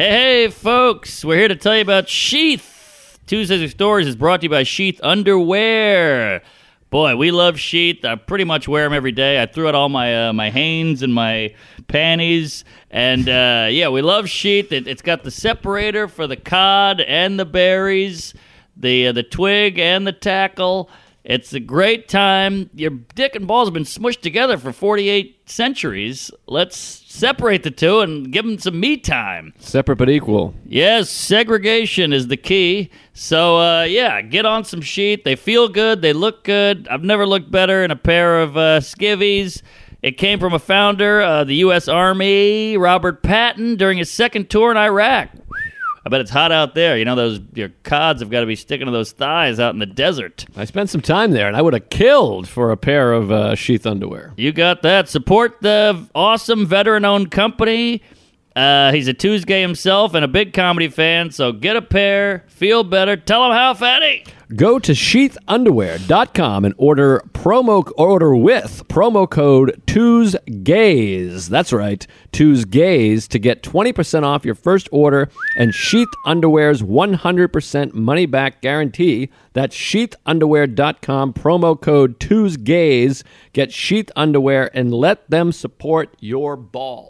Hey, hey, folks, we're here to tell you about Sheath. Tuesdays with Stories is brought to you by Sheath Underwear. Boy, we love Sheath. I pretty much wear them every day. I threw out all my uh, my Hanes and my panties, and uh, yeah, we love Sheath. It, it's got the separator for the cod and the berries, the uh, the twig and the tackle. It's a great time. Your dick and balls have been smushed together for 48 centuries. Let's separate the two and give them some me time. Separate but equal. Yes, segregation is the key. So, uh, yeah, get on some Sheath. They feel good. They look good. I've never looked better in a pair of uh, skivvies. It came from a founder of the U.S. Army, Robert Patton, during his second tour in Iraq. I bet it's hot out there. You know, those your cods have got to be sticking to those thighs out in the desert. I spent some time there, and I would have killed for a pair of uh, sheath underwear. You got that. Support the awesome veteran owned company. Uh, he's a Tuesday himself and a big comedy fan, so get a pair, feel better, tell him how fatty. Go to sheathunderwear.com and order promo order with promo code TUESGAZE. That's right, TUESGAZE to get 20% off your first order and Sheath Underwear's 100% money back guarantee. That's sheathunderwear.com promo code TUESGAZE. Get Sheath Underwear and let them support your balls.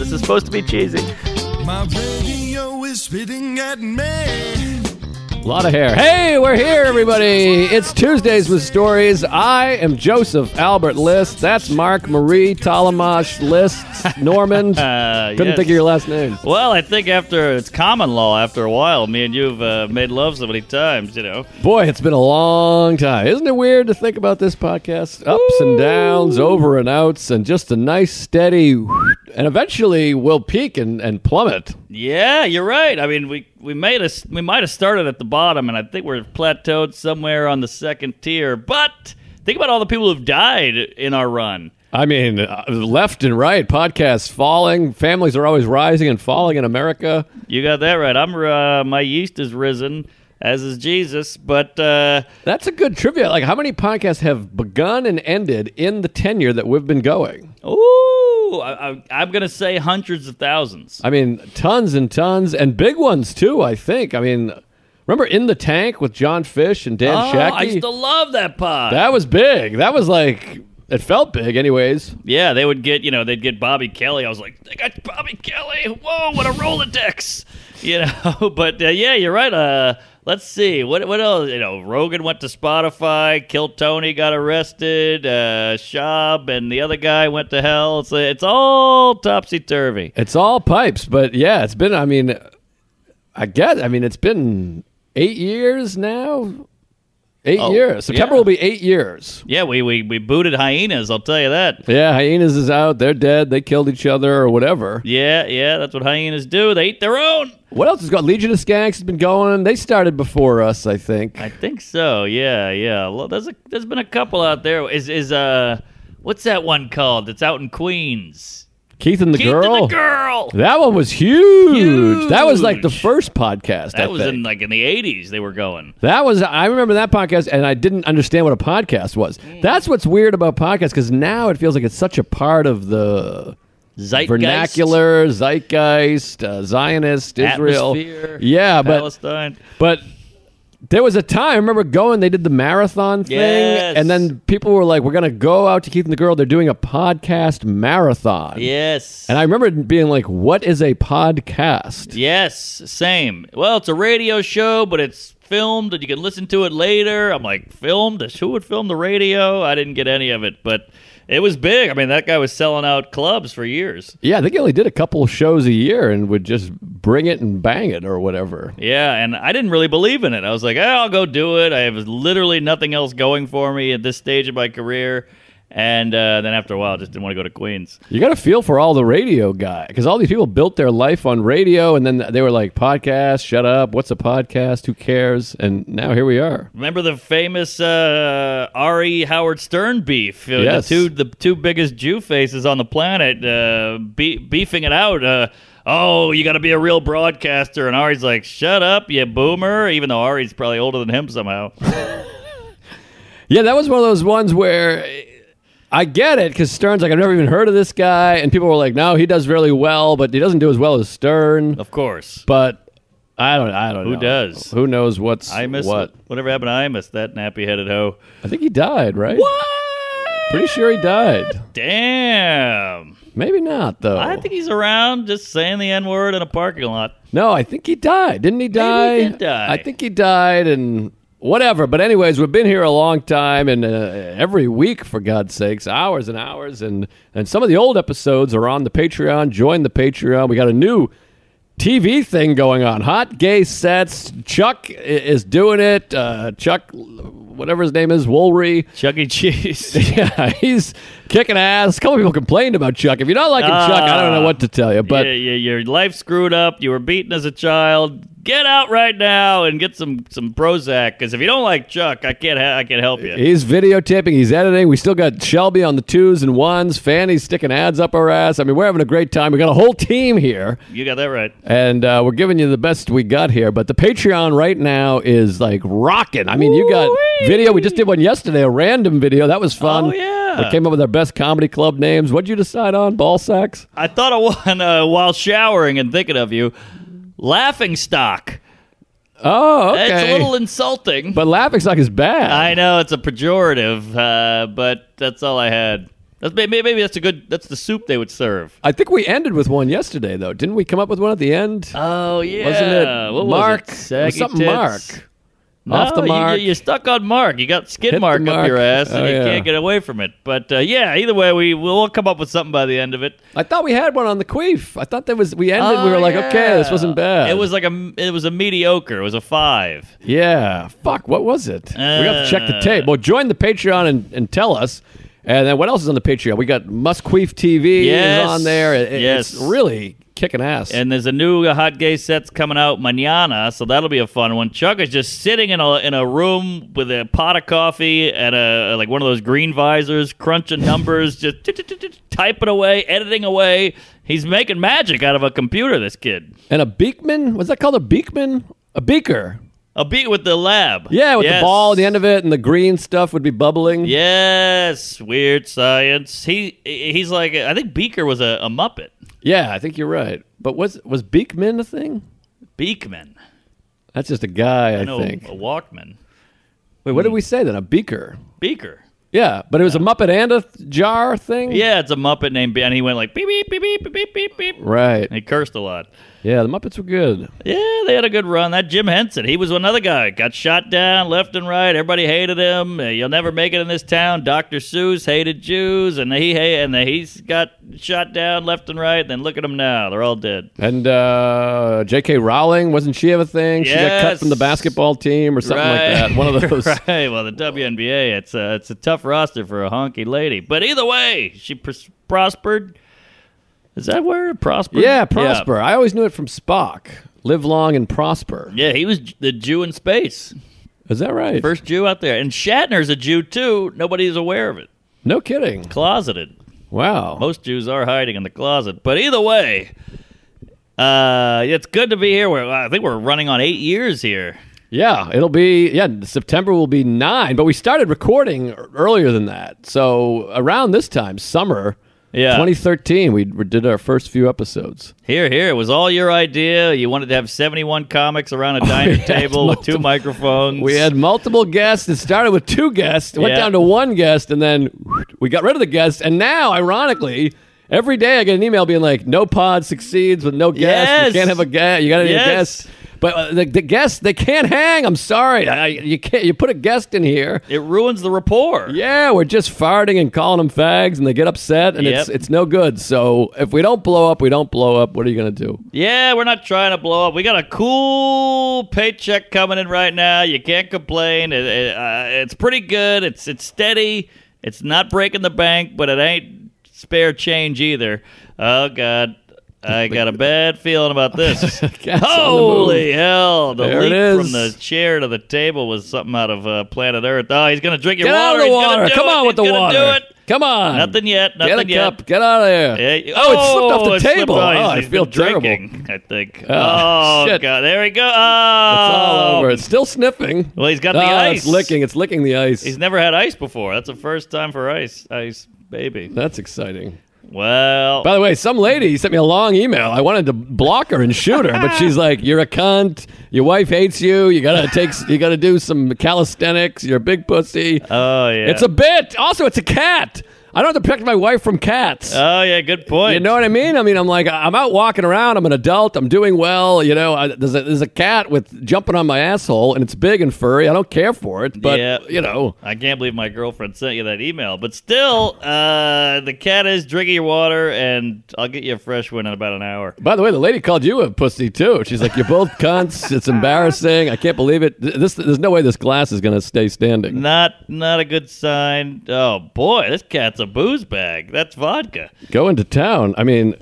This is supposed to be cheesy. My radio is spitting at me. A lot of hair. Hey, we're here, everybody. It's Tuesdays with Stories. I am Joseph Albert List. That's Mark Marie Talamash List Normand. Uh, Couldn't yes. think of your last name. Well, I think after it's common law, after a while, me and you've uh, made love so many times, you know. Boy, it's been a long time. Isn't it weird to think about this podcast? Ups and downs, over and outs, and just a nice steady, and eventually we'll peak and, and plummet. Yeah, you're right. I mean, we we made us we might have started at the bottom, and I think we're plateaued somewhere on the second tier. But think about all the people who've died in our run. I mean, uh, left and right, podcasts falling. Families are always rising and falling in America. You got that right. I'm uh, my yeast is risen, as is Jesus. But uh, That's a good trivia. Like, how many podcasts have begun and ended in the tenure that we've been going? ooh, I, I, I'm gonna say hundreds of thousands. I mean, tons and tons, and big ones too. I think. I mean, remember in the tank with Jon Fisch and Dan oh, Shackey? I used to love that pod. that was big. That was like it felt big, anyways. Yeah, they would get, you know, they'd get Bobby Kelly. I was like, they got Bobby Kelly. Whoa, what a Rolodex. You know, but uh, yeah, you're right. Uh, let's see. What what else? You know, Rogan went to Spotify. Kill Tony got arrested. Uh, Schaub and the other guy went to hell. It's, it's all topsy turvy. It's all pipes, but yeah, it's been. I mean, I guess. I mean, it's been eight years now. Eight Oh, years. September yeah. will be eight years. Yeah, we, we, we booted hyenas, I'll tell you that. Yeah, hyenas is out. They're dead. They killed each other or whatever. Yeah, yeah, that's what hyenas do. They eat their own. What else has got? Legion of Skanks has been going. They started before us, I think. I think so. Yeah, yeah. Well, there's a there's been a couple out there. Is is uh what's that one called? That's out in Queens. Keith and the Keith girl. and the girl. That one was huge. That was like the first podcast. I That was think. in like in the '80s. They were going. That was I remember that podcast, and I didn't understand what a podcast was. Mm. That's what's weird about podcasts because now it feels like it's such a part of the Zeitgeist, vernacular, zeitgeist, uh, Zionist, Israel. Atmosphere, Yeah, but Palestine. but there was a time I remember going. They did the marathon thing, Yes. and then people were like, "We're going to go out to Keith and the Girl. They're doing a podcast marathon." Yes. And I remember being like, "What is a podcast?" yes, same. Well, it's a radio show, but it's filmed, and you can listen to it later. I'm like, filmed? Who would film the radio? I didn't get any of it, but it was big. I mean, that guy was selling out clubs for years. Yeah, I think he only did a couple of shows a year and would just bring it and bang it or whatever. Yeah, and I didn't really believe in it. I was like, eh, I'll go do it. I have literally nothing else going for me at this stage of my career. And uh, then after a while, I just didn't want to go to Queens. You got to feel for all the radio guy because all these people built their life on radio, and then they were like, "Podcast, shut up! What's a podcast? Who cares?" And now here we are. Remember the famous uh, Ari Howard Stern beef? Yes. The two the two biggest Jew faces on the planet uh, be- beefing it out. Uh, oh, you got to be a real broadcaster, and Ari's like, "Shut up, you boomer!" Even though Ari's probably older than him somehow. Yeah, that was one of those ones where I get it because Stern's like, I've never even heard of this guy, and people were like, No, he does really well, but he doesn't do as well as Stern. of course, But I don't, I don't Who know. does? Who knows what's I miss what? Whatever happened to I miss that nappy headed hoe. I think he died, right? What? Pretty sure he died. Damn. Maybe not though. I think he's around just saying the N word in a parking lot. No, I think he died. Didn't he die? he did die. I think he died and whatever. But anyways, we've been here a long time and uh, every week for God's sakes, hours and hours and and some of the old episodes are on the Patreon. Join the Patreon. We got a new TV thing going on. Hot gay sets. Chuck is doing it. Uh, Chuck whatever his name is, Woolery. Chuck E. Cheese. Yeah, he's kicking ass. A couple people complained about Chuck. If you're not liking Chuck, I don't know what to tell you. But yeah, yeah, your life screwed up. You were beaten as a child. Get out right now and get some some Prozac. Because if you don't like Chuck, I can't ha- I can't help you. He's videotaping. He's editing. We still got Shelby on the twos and ones. Fanny's sticking ads up our ass. I mean, we're having a great time. We got a whole team here, You got that right. and uh, we're giving you the best we got here. But the Patreon right now is like rocking. I mean, you got video. We just did one yesterday, a random video. That was fun. Oh, yeah. We came up with our best comedy club names. What'd you decide on? Ball sacks. I thought of one uh, while showering and thinking of you. Laughing stock. Oh, okay. It's a little insulting. but laughing stock is bad. I know it's a pejorative, uh, but that's all I had. That's maybe, maybe that's a good. That's the soup they would serve. I think we ended with one yesterday, though. Didn't we come up with one at the end? Oh yeah, Wasn't it what Mark? Was it? was something tits? Mark. No, Off the you- mark. You, you're stuck on Mark. You got skid Hit the mark, up your ass, and Oh, you yeah. can't get away from it. But uh, yeah, either way, we we'll come up with something by the end of it. I thought we had one on the queef. I thought that was we ended. we were Oh, like, okay, this wasn't bad. It was like a it was a mediocre. It was a five. yeah. Fuck. What was it? we got to check the Uh. tape. Well, join the Patreon and, and tell us. And then what else is on the Patreon? We got Musqueef TV Yes. is on there. It- Yes. It's really kicking ass. And there's a new hot gay sets coming out mañana, so that'll be a fun one. Chuck is just sitting in a in a room with a pot of coffee and a like one of those green visors, crunching numbers, just typing away, editing away. He's making magic out of a computer. This kid, and a Beekman? Was that called a Beekman? A beaker. a beat with the lab. Yeah, with Yes. the ball at the end of it, and the green stuff would be bubbling. Yes, weird science. He he's like I think Beaker was a, a Muppet. Yeah, I think you're right. But was was Beekman a thing? Beekman. That's just a guy, I, I know, think. A Walkman. Wait, what did hmm. we say then? A beaker. Beaker. Yeah, but it was a Muppet and a th- jar thing. Yeah, it's a Muppet named Be- and he went like beep beep beep beep beep beep beep. Right. And he cursed a lot. Yeah, the Muppets were good. Yeah, they had a good run. That Jim Henson, he was another guy. Got shot down left and right. Everybody hated him. Uh, You'll never make it in this town. Dr. Seuss hated Jews, and he and he's got shot down left and right. Then look at him now; they're all dead. And uh, J.K. Rowling wasn't she a thing? She got cut from the basketball team or something like that. One of those. right. Well, the WNBA, it's a it's a tough roster for a honky lady. But either way, she pros- prospered. Is that where it prospered? Yeah, prosper. I always knew it from Spock. Live long and prosper. Yeah, he was the Jew in space, Is that right? first Jew out there, and Shatner's a Jew too. Nobody's aware of it. No kidding. Closeted. Wow. Most Jews are hiding in the closet. But either way, uh, it's good to be here. We're, I think we're running on eight years here. Yeah, it'll be yeah. September will be nine, but we started recording earlier than that. So around this time, summer, Yeah. 2013, we did our first few episodes. Here, here. It was all your idea. You wanted to have 71 comics around a dining table with two microphones. We had multiple guests. It started with two guests, went Yeah. down to one guest, and then we got rid of the guest. And now, ironically, every day I get an email being like, "No pod succeeds with no guest. Yes. You can't have a guest. You got to need a guest." But uh, the, the guests they can't hang. I'm sorry. I, you can't. You put a guest in here. It ruins the rapport. Yeah, we're just farting and calling them fags, and they get upset, and it's it's no good. So if we don't blow up, we don't blow up. What are you gonna do? Yeah, we're not trying to blow up. We got a cool paycheck coming in right now. You can't complain. It, it, uh, it's pretty good. It's it's steady. It's not breaking the bank, but it ain't spare change either. Oh God. I got a bad feeling about this. On the Holy hell! The There leap from the chair to the table was something out of uh, Planet Earth. Oh, he's gonna drink your Get water. out of the water. Come it. on with He's the water. Do it. Come on. Nothing yet. Nothing Get a yet. cup. Get out of there. Yeah, oh, it slipped off the it slipped table. off. Oh, I He's feel terrible. drinking, I think. Oh, Oh, shit. god, there we go. Oh, It's all over. It's still sniffing. Well, he's got the oh, ice. It's licking. It's licking the ice. He's never had ice before. That's the first time for ice. Ice, baby. That's exciting. Well, By the way, some lady sent me a long email. I wanted to block her and shoot her, but she's like, "You're a cunt. Your wife hates you. You gotta take. You gotta do some calisthenics. You're a big pussy. oh yeah. It's a bit. Also, it's a cat. I don't have to protect my wife from cats. Oh yeah, good point. You know what I mean? I mean, I'm like, I'm out walking around. I'm an adult. I'm doing well. You know, I, there's a there's a cat with jumping on my asshole, and it's big and furry. I don't care for it, but Yeah. you know, I can't believe my girlfriend sent you that email. But still, uh, the cat is drinking your water, and I'll get you a fresh one in about an hour. By the way, the lady called you a pussy too. She's like, "You're both cunts. It's embarrassing. I can't believe it. This, there's no way this glass is going to stay standing." Not not a good sign. Oh boy, this cat's a booze bag. That's vodka. Going to town. I mean,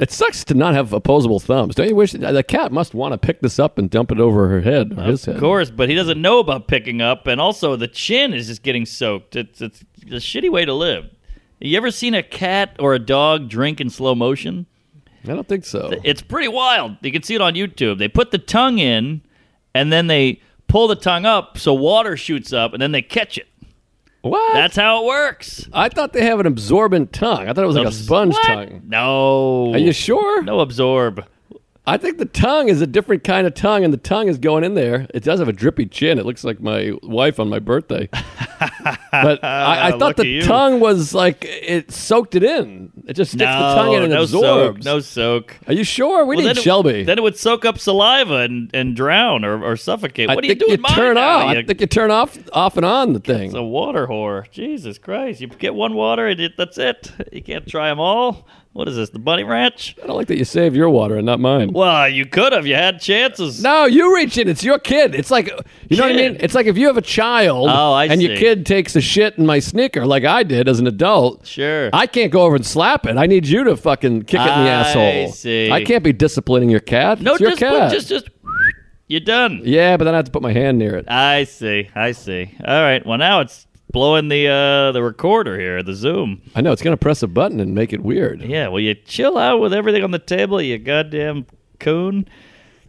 it sucks to not have opposable thumbs. Don't you wish the cat must want to pick this up and dump it over her head or his head? Of course, but he doesn't know about picking up, and also the chin is just getting soaked. It's it's a shitty way to live. You ever seen a cat or a dog drink in slow motion? I don't think so. It's pretty wild. You can see it on YouTube. They put the tongue in, and then they pull the tongue up so water shoots up, and then they catch it. What? That's how it works. I thought they have an absorbent tongue. I thought it was like a sponge What? tongue. No. Are you sure? No absorb. I think the tongue is a different kind of tongue, and the tongue is going in there. It does have a drippy chin. It looks like my wife on my birthday. but I, I thought the tongue was like it soaked it in. It just sticks no, the tongue in and no absorbs. soak. No soak. Are you sure? We Well, need then it- Shelby. then it would soak up saliva and, and drown or, or suffocate. I what are you doing? you turn off. I think you turn off off and on the thing. It's a water whore. Jesus Christ. You get one water and it, that's it. You can't try them all. What is this, the Bunny Ranch? I don't like that you saved your water and not mine. Well, you could have. You had chances. No, you reach in. It's your kid. It's like you know what I Kid. mean. It's like if you have a child Oh, I and your see. kid takes a shit in my sneaker, like I did as an adult. Sure. I can't go over and slap it. I need you to fucking kick it in the I asshole. see. I can't be disciplining your cat. no, it's your just, cat. just, just, you're done. yeah, but then I have to put my hand near it. I see. I see. All right. Well, now it's blowing the uh, the recorder here, the Zoom. I know it's gonna press a button and make it weird. Yeah. Well, you chill out with everything on the table, you goddamn coon.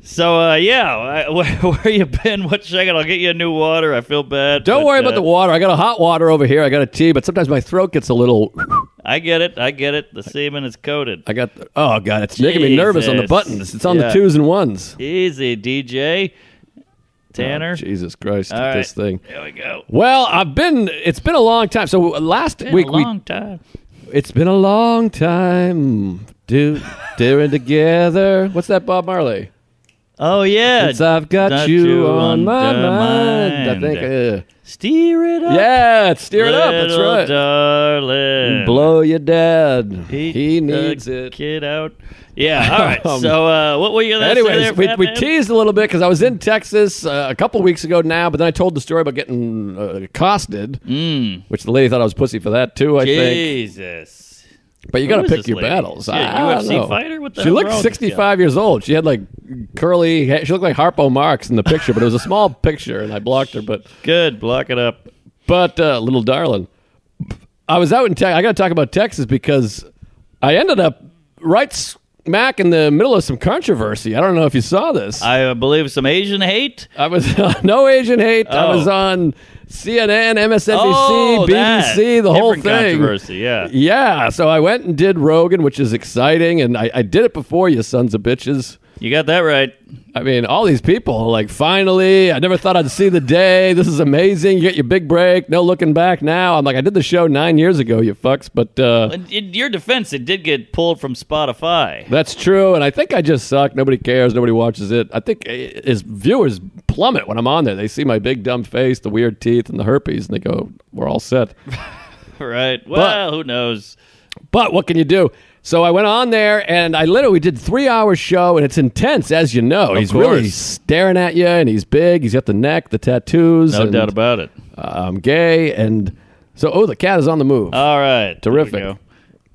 So, uh, yeah, where, where you been? What's shaking? I'll get you a new water. I feel bad. Don't but, worry about uh, the water. I got a hot water over here. I got a tea, but sometimes my throat gets a little. I get it. I get it. The semen is coated. I got. The, oh god, it's making me nervous on the buttons. It's on the twos and ones. Easy, DJ. Oh, Tanner. Oh, Jesus Christ, right. this thing. There we go. Well, I've been. It's been a long time. So uh, last Been week a we. long time. It's been a long time. Do doing together. What's that, Bob Marley? Oh yeah. Since I've got, Got you, you on my under mind. I think. Uh, Steer it up. yeah, steer it up. That's right. Darling. Blow your dad. Pete he needs it. Kid out. Yeah. All right. Um, so uh, what were you gonna say Anyways, there, we, we teased a little bit because I was in Texas uh, a couple weeks ago now, but then I told the story about getting uh, accosted, Mm. which the lady thought I was pussy for that too. I think. Jesus. But you got to pick your lady? battles. I, I don't UFC know. fighter? What the she looked wrong with this 65 years old. She had like curly. hair. She looked like Harpo Marx in the picture, but it was a small picture, and I blocked her. But Good. Block it up. but uh, little darling, I was out in Texas. I got to talk about Texas because I ended up right smack in the middle of some controversy. I don't know if you saw this. I believe some Asian hate. I was no Asian hate. I Oh. was on CNN, MSNBC, oh, BBC, the whole thing. Controversy. Yeah. Yeah, so I went and did Rogan, which is exciting, and I, I did it before you sons of bitches. You got that right. I mean, all these people like finally. I never thought I'd see the day. This is amazing. You get your big break. No looking back now. I'm like, I did the show nine years ago, you fucks. But uh, In, in your defense, it did get pulled from Spotify. that's true, and I think I just suck. Nobody cares. Nobody watches it. I think uh, his viewers plummet when I'm on there. They see my big dumb face, the weird teeth, and the herpes, and they go, "We're all set." Right. Well, who knows? But what can you do? So I went on there and I literally did three hour show and it's intense, as you know. he's really course. staring at you and he's big. He's got the neck, the tattoos. No and, doubt about it. I'm gay and So, oh, the cat is on the move. All right. Terrific.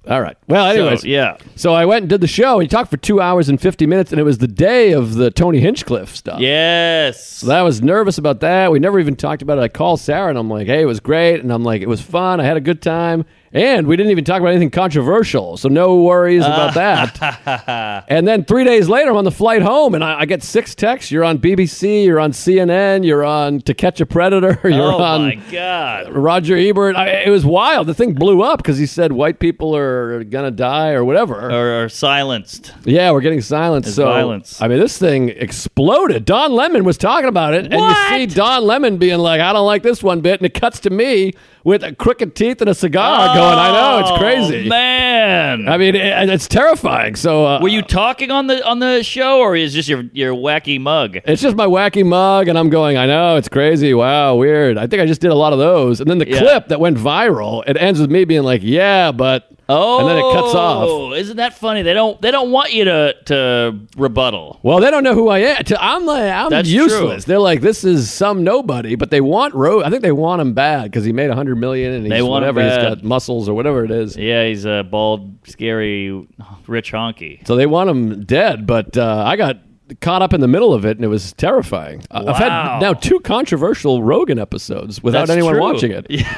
All right. Well, anyways, So, yeah. So I went and did the show. He talked for two hours and fifty minutes, and it was the day of the Tony Hinchcliffe stuff. Yes. So I was nervous about that. We never even talked about it. I called Sarah and I'm like, hey, it was great. And I'm like, it was fun. I had a good time. And we didn't even talk about anything controversial. So no worries ah. about that. and then three days later, I'm on the flight home and I, I get six texts. You're on BBC, you're on CNN, you're on To Catch a Predator, you're oh on my God. Roger Ebert. I, it was wild. The thing blew up because he said white people are going to die or whatever. Or, or silenced. Yeah, we're getting silenced. It's so violence. I mean, this thing exploded. Don Lemon was talking about it, and you see Don Lemon being like, "I don't like this one bit," and it cuts to me with a crooked teeth and a cigar, going, "I know it's crazy." Oh, man. I mean, it, it's terrifying. So, uh, Were you talking on the on the show, or is just your your wacky mug? It's just my wacky mug, and I'm going. I know it's crazy. Wow, weird. I think I just did a lot of those, and then the Yeah. clip that went viral. It ends with me being like, "Yeah, but," Oh, and then it cuts off. Isn't that funny? They don't they don't want you to to rebuttal. Well, they don't know who I am. I'm like, I'm That's useless. true. They're like, this is some nobody, but they want Ro. I think they want him bad because he made a hundred million and he's They want whatever. He's got muscles or whatever it is. Yeah, he's a bald, scary, rich honky. So they want him dead. But uh, I got caught up in the middle of it, and it was terrifying. I- I've had now two controversial Rogan episodes without That's anyone true. watching it. Yeah.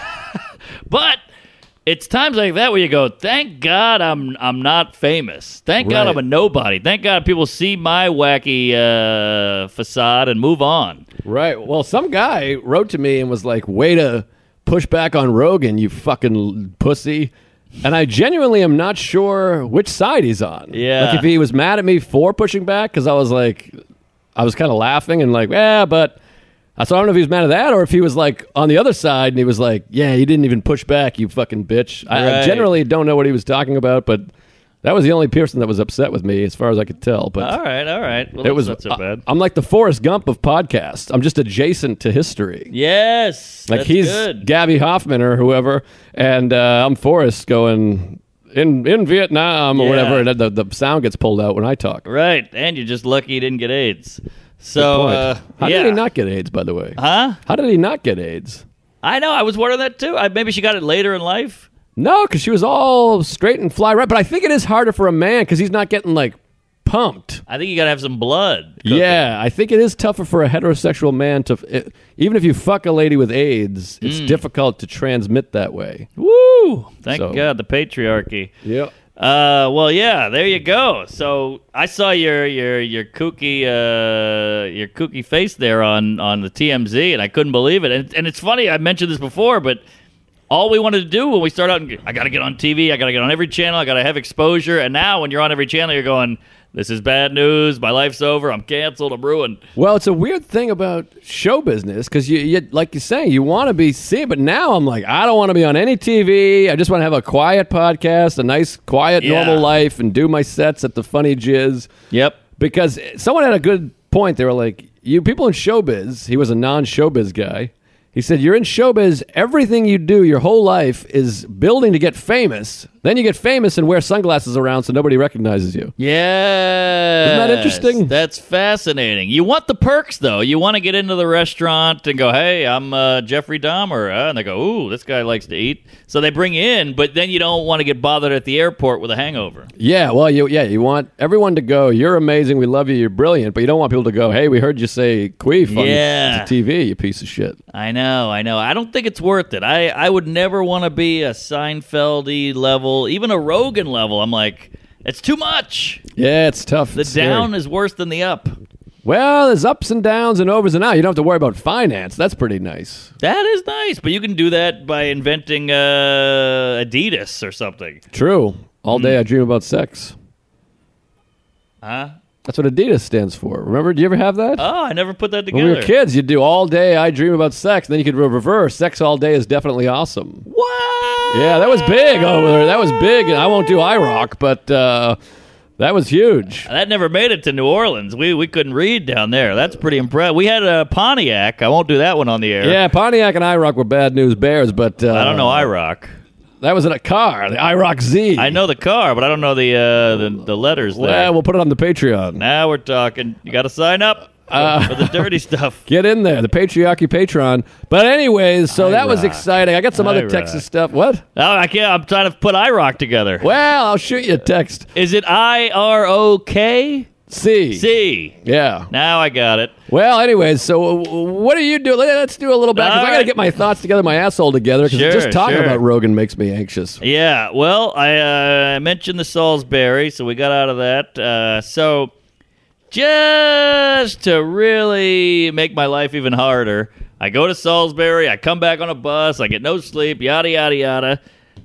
But it's times like that where you go, "Thank God I'm I'm not famous. Thank God I'm a nobody. Thank God people see my wacky uh, facade and move on." Right. Well, some guy wrote to me and was like, "Way to push back on Rogan, you fucking pussy." And I genuinely am not sure which side he's on. Yeah. Like if he was mad at me for pushing back because I was like, I was kind of laughing and like, yeah, but. So I don't know if he was mad at that or if he was like on the other side and he was like, yeah, you didn't even push back, you fucking bitch. I, I Right. generally don't know what he was talking about, but that was the only person that was upset with me as far as I could tell. But All right, all right. Well, it was not so bad. I, am like the Forrest Gump of podcasts. I'm just adjacent to history. yes, like that's he's good. Gabby Hoffman or whoever, and uh, I'm Forrest going in in Vietnam or Yeah. whatever, and the the sound gets pulled out when I talk. right, and you're just lucky you didn't get AIDS. So, uh, how yeah. did he not get AIDS? By the way, Huh? how did he not get AIDS? I know. I was wondering that too. I, maybe she got it later in life. No, because she was all straight and fly right. But I think it is harder for a man because he's not getting like pumped. I think you got to have some blood. cooking. Yeah, I think it is tougher for a heterosexual man to, it, even if you fuck a lady with AIDS, Mm. it's difficult to transmit that way. Woo! Thank So- God the patriarchy. Yep. Uh, well, yeah, there you go. So I saw your your your kooky uh your kooky face there on on the TMZ, and I couldn't believe it. And and it's funny. I mentioned this before, but all we wanted to do when we start out, I got to get on TV. I got to get on every channel. I got to have exposure. And now when you're on every channel, you're going, "This is bad news. My life's over. I'm canceled. I'm ruined." Well, it's a weird thing about show business because you, you, like you're saying, you want to be seen, but now I'm like, I don't want to be on any TV. I just want to have a quiet podcast, a nice, quiet, Yeah. normal life, and do my sets at the Funny Jizz. Yep. Because someone had a good point. They were like, "You people in showbiz." He was a non-showbiz guy. He said, "You're in showbiz. Everything you do your whole life is building to get famous. Then you get famous and wear sunglasses around so nobody recognizes you." Yeah. Isn't that interesting? That's fascinating. You want the perks, though. You want to get into the restaurant and go, hey, I'm uh, Jeffrey Dahmer. Uh, and they go, ooh, this guy likes to eat. So they bring you in, but then you don't want to get bothered at the airport with a hangover. Yeah, well, you yeah, you want everyone to go. You're amazing. We love you. You're brilliant. But you don't want people to go. Hey, we heard you say queef on. TV. You piece of shit. I know, I know. I don't think it's worth it. I, I would never want to be a Seinfeldy level, even a Rogan level. I'm like, it's too much. Yeah, it's tough. The It's scary. down is worse than the up. Well, there's ups and downs and overs and outs. You don't have to worry about finance. That's pretty nice. That is nice, but you can do that by inventing uh, Adidas or something. True. All day I dream about sex. Huh? That's what Adidas stands for. Remember? Do you ever have that? Oh, I never put that together. when we were kids, you'd do all day I dream about sex. And Then you could reverse. Sex all day is definitely awesome. What? Yeah, that was big over there. That was big. And I won't do IROC, but uh, that was huge. That never made it to New Orleans. We we couldn't read down there. That's pretty impressive. We had a Pontiac. I won't do that one on the air. Yeah, Pontiac and IROC were bad news bears, but uh, I don't know IROC. That was in a car, the IROC Z. I know the car, but I don't know the uh, the, the letters there. Well, we'll put it on the Patreon. now we're talking. You got to sign up. for the dirty stuff. Get in there, the patriarchy patron. But anyways, so that was exciting. I got some other Ira. Texas stuff. What? Oh, I can't. I'm trying to put IROC together. Well, I'll shoot you a text. Is it I R O K C. C? Yeah. Now I got it. Well, anyways, so uh, what do you do? Let's do a little back. I got to get my thoughts together, my asshole together. Because Sure, just talking sure. about Rogan makes me anxious. Yeah, well, I uh, mentioned the Salisbury, so we got out of that. Uh, so, just to really make my life even harder, I go to Salisbury, I come back on a bus, I get no sleep, yada, yada, yada.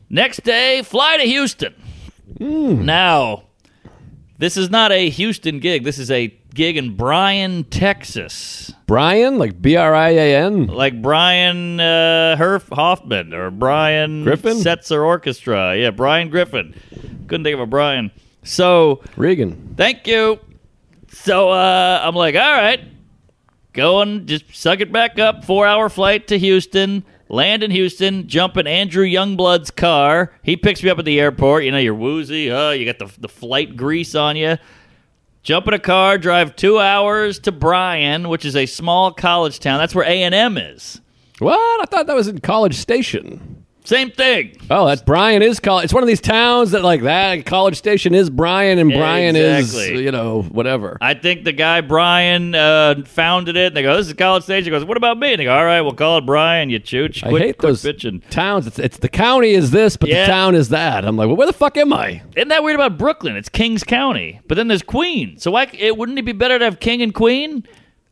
Next day, fly to Houston. Now, this is not a Houston gig, this is a gig in Bryan, Texas. Brian, like B R I A N. Like Brian uh, Herf Hoffman or Brian Griffin? Setzer Orchestra. Yeah, Brian Griffin. Couldn't think of a Brian. So Regan. thank you. So uh, I'm like, all right, going, just suck it back up. Four hour flight to Houston. Land in Houston, jump in Andrew Youngblood's car. He picks me up at the airport. You know, you're woozy. Uh, you got the, the flight grease on you. Jump in a car, drive two hours to Bryan, which is a small college town. That's where A and M is. What? I thought that was in College Station. Same thing. Oh, that's Bryan is college. It's one of these towns that like that. College Station is Bryan, and Bryan Exactly. is you know whatever. I think the guy Brian uh, founded it. And they go, "This is college station." He goes, "What about me?" And they go, "All right, we'll call it Brian. You chooch. I Quit, hate quit those bitching." towns. It's, it's the county is this, but Yeah. the town is that. I'm like, well, where the fuck am I? Isn't that weird about Brooklyn? It's Kings County, but then there's Queen. So why? It wouldn't it be better to have King and Queen?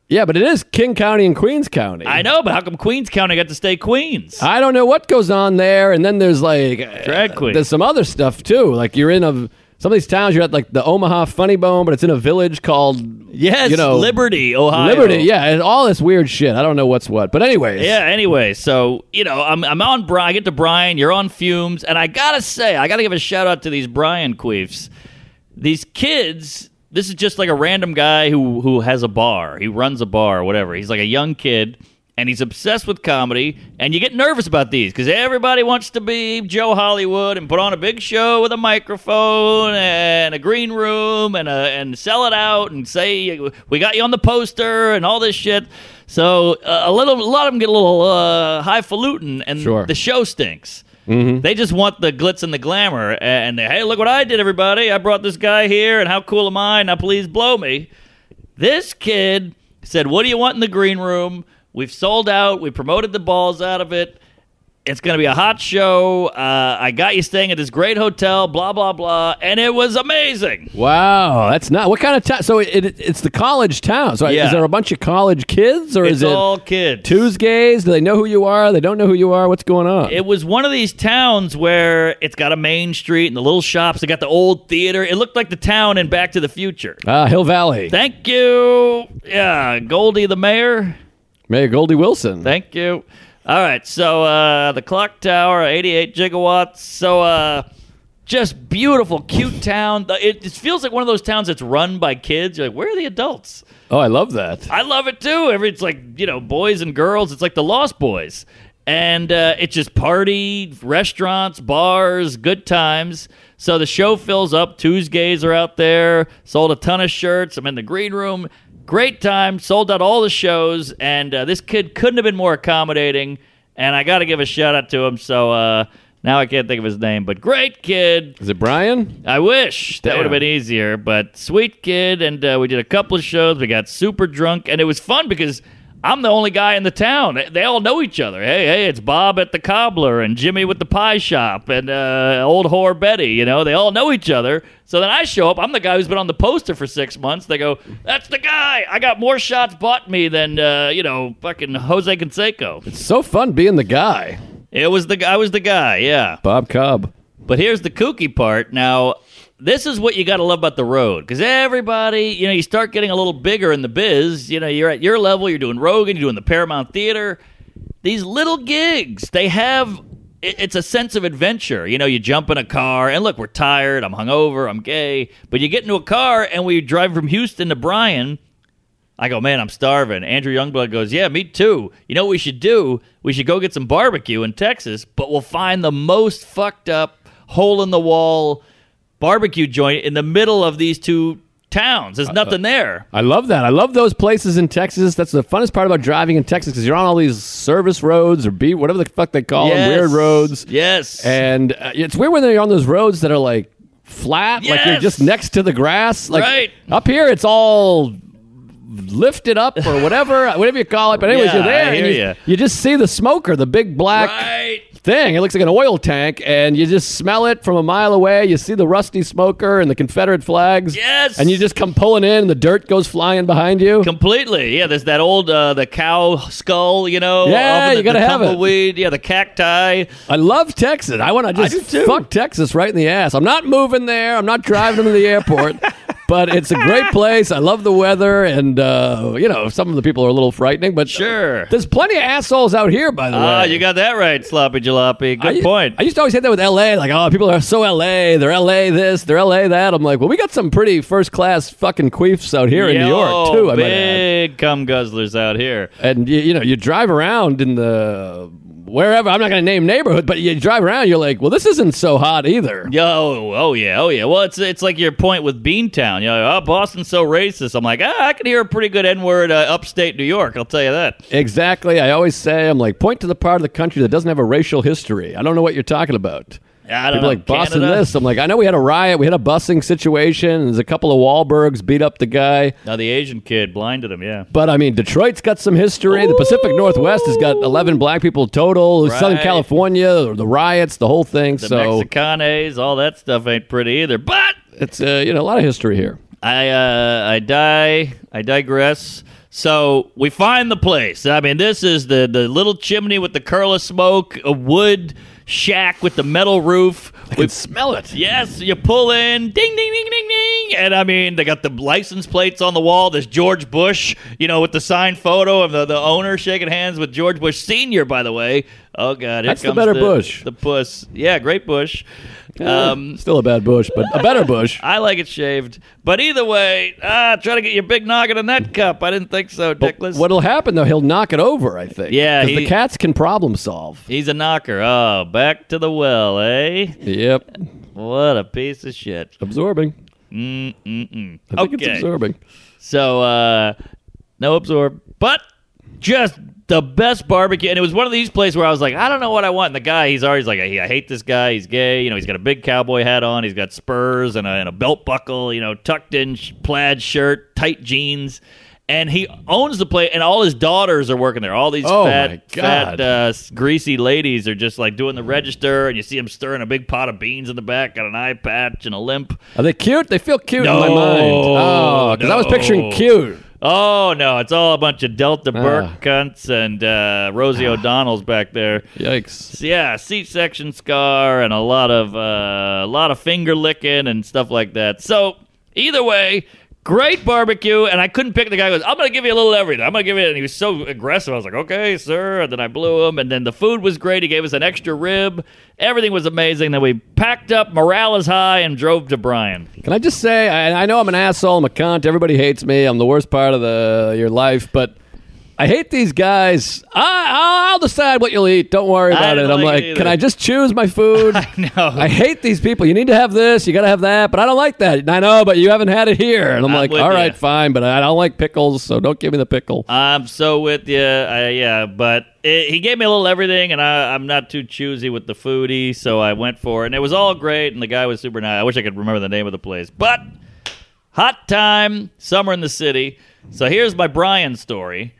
Yeah, but it is King County and Queens County. I know, but how come Queens County got to stay Queens? I don't know what goes on there, and then there's like Drag uh, queen. There's some other stuff too. Like you're in a some of these towns. You're at like the Omaha Funny Bone, but it's in a village called yes, you know, Liberty, Ohio. Liberty. Yeah, and all this weird shit. I don't know what's what, but anyways. Yeah. Anyway, so you know, I'm I'm on Bryan. I get to Bryan. You're on fumes, and I gotta say, I gotta give a shout out to these Bryan queefs. These kids. This is just like a random guy who who has a bar. He runs a bar or whatever. He's like a young kid. And he's obsessed with comedy, and you get nervous about these because everybody wants to be Joe Hollywood and put on a big show with a microphone and a green room and a, and sell it out and say we got you on the poster and all this shit. So uh, a little, a lot of them get a little uh, highfalutin, and Sure. the show stinks. Mm-hmm. They just want the glitz and the glamour, and they, hey, look what I did, everybody! I brought this guy here, and how cool am I? Now please blow me. This kid said, "What do you want in the green room? We've sold out. We promoted the balls out of it. It's going to be a hot show. Uh, I got you staying at this great hotel. Blah blah blah, and it was amazing. Wow, that's not what kind of town. So it, it, it's the college town. So Yeah. is there a bunch of college kids, or It's is it all kids. Tuesdays? Do they know who you are? They don't know who you are. What's going on? It was one of these towns where it's got a main street and the little shops. It got the old theater. It looked like the town in Back to the Future. Ah, Hill Valley. Thank you. Yeah, Goldie the mayor. Mayor Goldie Wilson. Thank you. All right, so uh, the clock tower, 88 gigawatts. So uh, just beautiful, cute town. It, it feels like one of those towns that's run by kids. You're like, where are the adults? oh, I love that. I love it too. Every it's like you know, boys and girls. It's like the Lost Boys, and uh, it's just party, restaurants, bars, good times. So the show fills up. Tuesdays are out there. Sold a ton of shirts. I'm in the green room. Great time. Sold out all the shows, and uh, this kid couldn't have been more accommodating. And I got to give a shout out to him. So uh, now I can't think of his name, but great kid. Is it Brian? I wish that would have been easier, but sweet kid, and uh, we did a couple of shows. We got super drunk, and it was fun because I'm the only guy in the town. They- all know each other. Hey, hey, it's Bob at the cobbler, and Jimmy with the pie shop, and uh, old whore Betty. You know, they all know each other. So then I show up. I'm the guy who's been on the poster for six months. They go, "That's the guy. I got more shots bought me than uh, you know, fucking Jose Canseco." It's so fun being the guy. It was the I was the guy. Yeah. Bob Cobb. But here's the kooky part. Now, this is what you got to love about the road because everybody, you know, you start getting a little bigger in the biz. You know, you're at your level, you're doing Rogan, you're doing the Paramount Theater. These little gigs, they have it's a sense of adventure. You know, you jump in a car, and look, we're tired. I'm hungover. I'm gay. But you get into a car, and we drive from Houston to Bryan. I go, man, I'm starving. Andrew Youngblood goes, yeah, me too. You know what we should do? We should go get some barbecue in Texas, but we'll find the most fucked up, hole in the wall barbecue joint in the middle of these two towns. There's nothing there. I love that. I love those places in Texas. That's the funnest part about driving in Texas because you're on all these service roads or B, whatever the fuck they call them, weird roads. Yes. And uh, it's weird when they're on those roads that are like flat, like you're Yes. just next to the grass. Like Right. up here, it's all lifted up or whatever, whatever you call it. But anyways, Yeah, you're there I and hear you, ya. you just see the smoker, the big black right. Thing. It looks like an oil tank, and you just smell it from a mile away. You see the rusty smoker and the Confederate flags. Yes. And you just come pulling in, and the dirt goes flying behind you. Completely, yeah. There's that old uh, the cow skull, you know. Yeah, the, you gotta have it. Yeah, the cacti. I love Texas. I want to just fuck Texas right in the ass. I'm not moving there. I'm not driving them to the airport. But it's a great place. I love the weather, and uh, you know some of the people are a little frightening. But Sure. there's plenty of assholes out here. By the way, Ah, you got that right, sloppy jalopy. Good I, point. I used to always hate that with LA. Like, oh, people are so LA. They're LA this, they're LA that. I'm like, well, we got some pretty first class fucking queefs out here in New York too. I big cum guzzlers out here. And you, you know, you drive around in the wherever. I'm not going to name neighborhood, but you drive around. You're like, well, this isn't so hot either. Yo, oh yeah, oh yeah. Well, it's it's like your point with Beantown. You know, oh, Boston's so racist. I'm like, ah, I can hear a pretty good N word uh, upstate New York. I'll tell you that. Exactly. I always say, I'm like, point to the part of the country that doesn't have a racial history. I don't know what you're talking about. I don't People know. like Boston Canada? this. I'm like, I know we had a riot. We had a busing situation. There's a couple of Wahlbergs beat up the guy. Now the Asian kid blinded him. Yeah. But I mean, Detroit's got some history. The Pacific Northwest has got 11 black people total. Southern California, the riots, the whole thing. The so Mexicanes, all that stuff ain't pretty either. But it's uh, you know a lot of history here. I uh, I die. I digress. So we find the place. I mean, this is the the little chimney with the curl of smoke, a wood shack with the metal roof. I can smell it. Yes, you pull in, ding, ding, ding, ding, ding, and I mean they got the license plates on the wall. There's George Bush, you know, with the signed photo of the, the owner shaking hands with George Bush Senior. By the way, oh god, That's the better Bush. the puss. Yeah, great Bush. Um, Still a bad bush, but a better bush. I like it shaved, but either way, ah, try to get your big noggin in that cup. I didn't think so, But Dickless. what'll happen though? He'll knock it over. I think. Yeah, he- the cats can problem solve. He's a knocker. Oh, back to the well, eh? Yep, What a piece of shit. absorbing. Mm mm mm. I think Okay. it's absorbing. So uh no absorb, but just the best barbecue. And it was one of these places where I was like, I don't know what I want. And the guy, he's always like, I hate this guy. He's gay. You know, he's got a big cowboy hat on. He's got spurs and a, and a belt buckle. You know, tucked in sh- plaid shirt, tight jeans. And he owns the place, and all his daughters are working there. All these Oh, fat, fat, uh, greasy ladies are just like doing the register, and you see him stirring a big pot of beans in the back, got an eye patch and a limp. Are they cute? They feel cute in my mind. Oh, because I was picturing cute. Oh no, it's all a bunch of Delta Burke Ah. cunts and uh, Rosie O'Donnell's back there. Yikes. Yeah, C-section scar and a lot of uh, a lot of finger licking and stuff like that. So either way, great barbecue. And I couldn't pick the guy. Who goes, I'm going to give you a little everything. I'm going to give you. And he was so aggressive. I was like, okay, sir. And then I blew him. And then the food was great. He gave us an extra rib. Everything was amazing. Then we packed up. Morale is high and drove to Bryan. Can I just say, I, I know I'm an asshole, I'm a cunt, everybody hates me, I'm the worst part of the your life, but I hate these guys. I, I'll decide what you'll eat. Don't worry about it. I'm like it can I just choose my food? No. I hate these people. You need to have this. You got to have that. But I don't like that. I know, but you haven't had it here. And I'm, I'm like, all right, fine. But I don't like pickles, so don't give me the pickle. I'm so with you. Uh, yeah, but it, he gave me a little everything, and I, I'm not too choosy with the foodie, so I went for it, and it was all great, and the guy was super nice. I wish I could remember the name of the place, but hot time, summer in the city. So here's my Bryan story.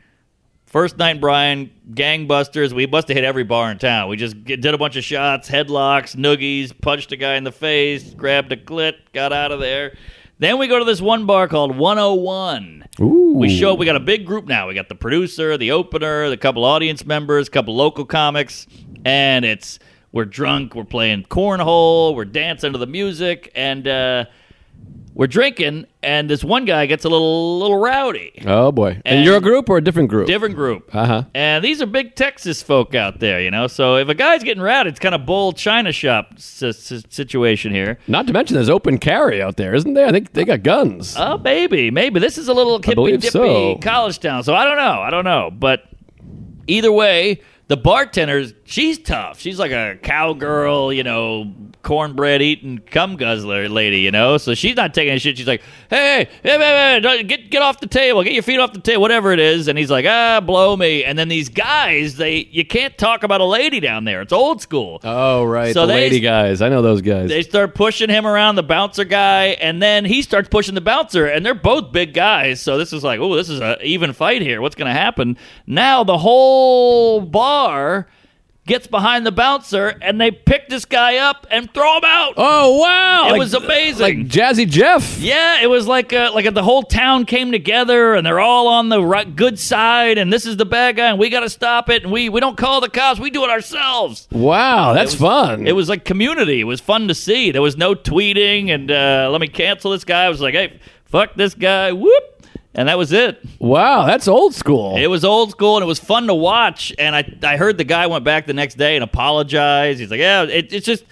First night Bryan, gangbusters. We must have hit every bar in town. We just did a bunch of shots, headlocks, noogies, punched a guy in the face, grabbed a clit, got out of there. Then we go to this one bar called 101. Ooh. We show up. we got a big group now. We got the producer, the opener, the couple audience members, a couple local comics, and it's we're drunk, we're playing cornhole, we're dancing to the music, and uh, we're drinking. And this one guy gets a little little rowdy. Oh, boy. And, And- you're a group or a different group? Different group. Uh huh. And these are big Texas folk out there, you know. So if a guy's getting rowdy, it's kind of bull china shop s- s- situation here. Not to mention there's open carry out there, isn't there? I think they got guns. Oh, maybe, maybe this is a little hippy dippy so. college town. So I don't know, I don't know. But either way, the bartenders she's tough. She's like a cowgirl, you know, cornbread eating cum guzzler lady, you know. So she's not taking a shit. She's like, hey, hey, hey, hey, get get off the table, get your feet off the table, whatever it is. And he's like, ah, blow me. And then these guys, they you can't talk about a lady down there. It's old school. Oh, right. So the they- lady guys. I know those guys. They start pushing him around the bouncer guy, and then he starts pushing the bouncer, and they're both big guys. So this is like, oh, this is an even fight here. What's going to happen? Now the whole bar gets behind the bouncer, and they pick this guy up and throw him out. oh, wow. It Like- was amazing. Like Jazzy Jeff. Yeah, it was like uh, like the whole town came together and they're all on the right, good side, and this is the bad guy, and we got to stop it, and we we don't call the cops, we do it ourselves. Wow, that's was- fun. It was like community. It was fun to see. There was no tweeting and uh, let me cancel this guy. I was like, hey, fuck this guy, whoop, and that was it. wow, that's old school. It was old school and it was fun to watch. And I I heard the guy went back the next day and apologized. He's like, yeah, it, it's just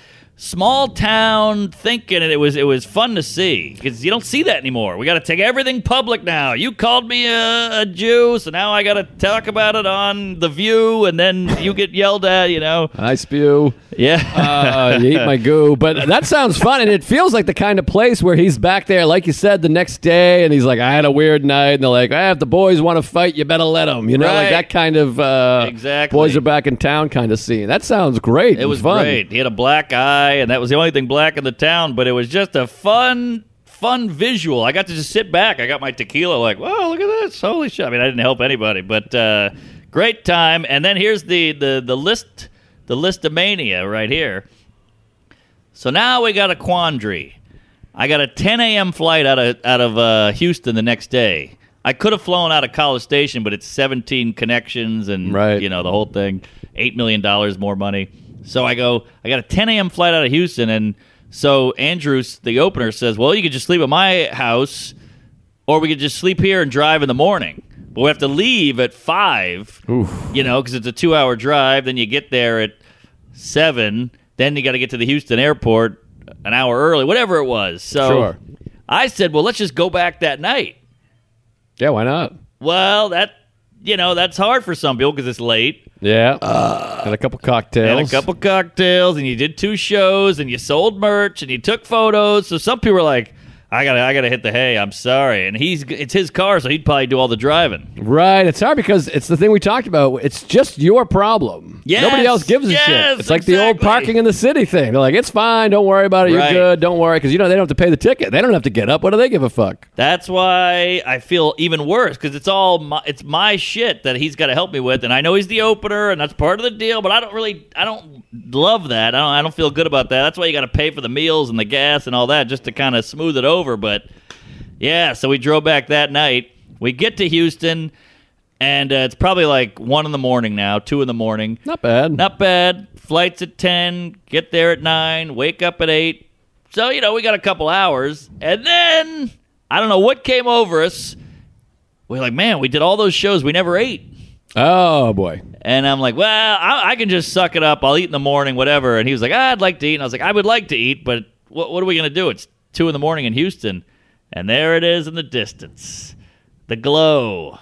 small town thinking, and it was it was fun to see because you don't see that anymore. We got to take everything public now. You called me a, a Jew, so now I got to talk about it on the View, and then you get yelled at. You know, I spew. yeah. uh, you eat my goo. But that sounds fun, and it feels like the kind of place where he's back there, like you said, the next day, and he's like, "I had a weird night," and they're like, "Ah, "If the boys want to fight, you better let them." You know, like that kind of uh, Exactly. boys are back in town kind of scene. That sounds great. It was fun. great. He had a black eye, and that was the only thing black in the town. But it was just a fun, fun visual. I got to just sit back. I got my tequila, like, whoa, look at this! Holy shit! I mean, I didn't help anybody, but uh, great time. And then here's the the the list, the list of mania right here. So now we got a quandary. I got a 10 a.m. flight out of out of uh, Houston the next day. I could have flown out of College Station, but it's 17 connections and Right. you know the whole thing, eight million dollars more money. So I go. I got a 10 a.m. flight out of Houston, and so Andrews, the opener, says, "Well, you could just sleep at my house, or we could just sleep here and drive in the morning." But we have to leave at five, you know, because it's a two-hour drive. Then you get there at seven. Then you got to get to the Houston airport an hour early, whatever it was. So Sure. I said, well, let's just go back that night. Yeah, why not? Well, that you know that's hard for some people because it's late. Yeah, uh, and a couple cocktails. And a couple cocktails, and you did two shows, and you sold merch, and you took photos. So some people are like, "I gotta, I gotta hit the hay." I'm sorry, and he's it's his car, so he'd probably do all the driving. Right, it's hard because it's the thing we talked about. It's just your problem. Yes, Nobody else gives a yes, shit. It's like the old exactly. parking in the city thing. They're like, it's fine, don't worry about it. You're Right. good, don't worry, because you know they don't have to pay the ticket. They don't have to get up. What do they give a fuck? That's why I feel even worse because it's all my, it's my shit that he's got to help me with, and I know he's the opener, and that's part of the deal. But I don't really, I don't love that. I don't, I don't feel good about that. That's why you got to pay for the meals and the gas and all that just to kind of smooth it over. But yeah, so we drove back that night. We get to Houston, and uh, it's probably like one in the morning now, two in the morning. Not bad. Not bad. Flights at 10, get there at 9, wake up at 8. So, you know, we got a couple hours. And then, I don't know what came over us. We're like, man, we did all those shows. We never ate. Oh boy. And I'm like, well, I, I can just suck it up. I'll eat in the morning, whatever. And he was like, ah, I'd like to eat. And I was like, I would like to eat, but what, what are we going to do? It's 2 in the morning in Houston. And there it is in the distance. The glow.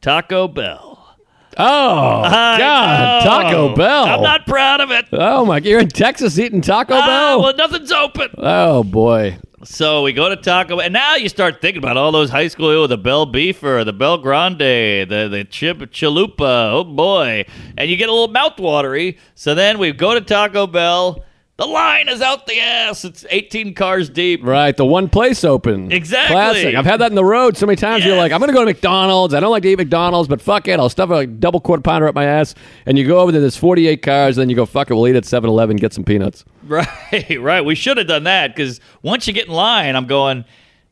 Taco Bell. Oh I God, know. Taco Bell. I'm not proud of it. Oh my! You're in Texas eating Taco Ah, Bell. well, nothing's open. oh boy. So we go to Taco, and now you start thinking about all those high school, oh, the Bell Beefer, the Bell Grande, the the Chip Chalupa. Oh boy! And you get a little mouthwatery. So then we go to Taco Bell. The line is out the ass. It's 18 cars deep. Right, the one place open. Exactly. Classic. I've had that in the road so many times. You're like, I'm going to go to McDonald's. I don't like to eat McDonald's, but fuck it. I'll stuff a double quarter pounder up my ass. And you go over there, there's 48 cars. Then you go, fuck it, we'll eat at 7 Eleven, get some peanuts. Right, right. We should have done that because once you get in line, I'm going.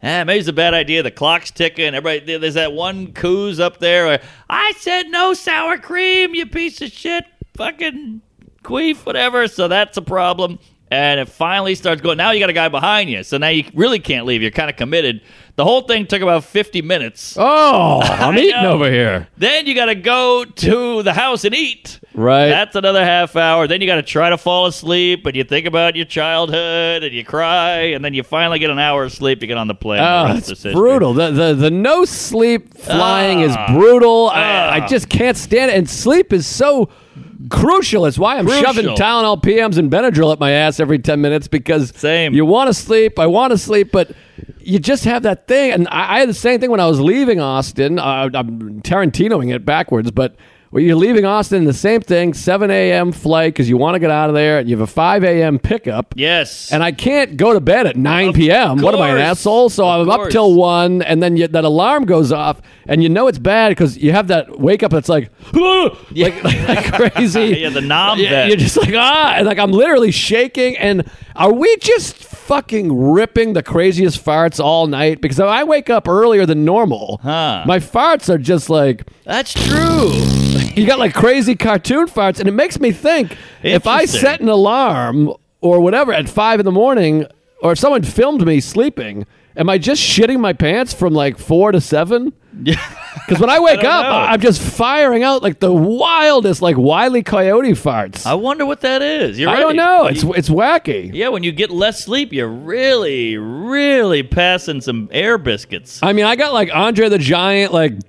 Ah, maybe it's a bad idea. The clock's ticking. Everybody, there's that one coos up there. Where, I said no sour cream, you piece of shit, fucking queef, whatever. So that's a problem. And it finally starts going. Now you got a guy behind you, so now you really can't leave. You're kind of committed. The whole thing took about 50 minutes. Oh, I'm eating over here. Then you got to go to the house and eat. Right. That's another half hour. Then you got to try to fall asleep, and you think about your childhood, and you cry, and then you finally get an hour of sleep. You get on the plane. Oh, it's brutal. The, the the no sleep flying is Ah. brutal. I, Ah. I just can't stand it. And sleep is so crucial. It's why I'm Crucial. shoving Tylenol PMs and Benadryl up my ass every 10 minutes because Same. you want to sleep. I want to sleep, but you just have that thing. And I, I had the same thing when I was leaving Austin. Uh, I'm Tarantinoing it backwards, but when you're leaving Austin, the same thing 7 a.m. flight because you want to get out of there, and you have a 5 a.m. pickup. Yes. And I can't go to bed at 9 Of p.m. What am I, an course. asshole? So Of I'm up till 1, and then you, that alarm goes off, and you know it's bad because you have that wake up that's like, like, like crazy. Yeah, the nom Yeah. You're just like, ah, and like I'm literally shaking. And are we just fucking ripping the craziest farts all night? Because if I wake up earlier than normal, Huh. my farts are just like, That's true. You got like crazy cartoon farts, and it makes me think if I set an alarm or whatever at five in the morning, or if someone filmed me sleeping, am I just shitting my pants from like four to seven? Yeah. Because when I wake don't up, know. I'm just firing out like the wildest, like wily coyote farts. I wonder what that is. You're I right. don't know. It's You- it's wacky. yeah, when you get less sleep, you're really, really passing some air biscuits. I mean, I got like Andre the Giant, like.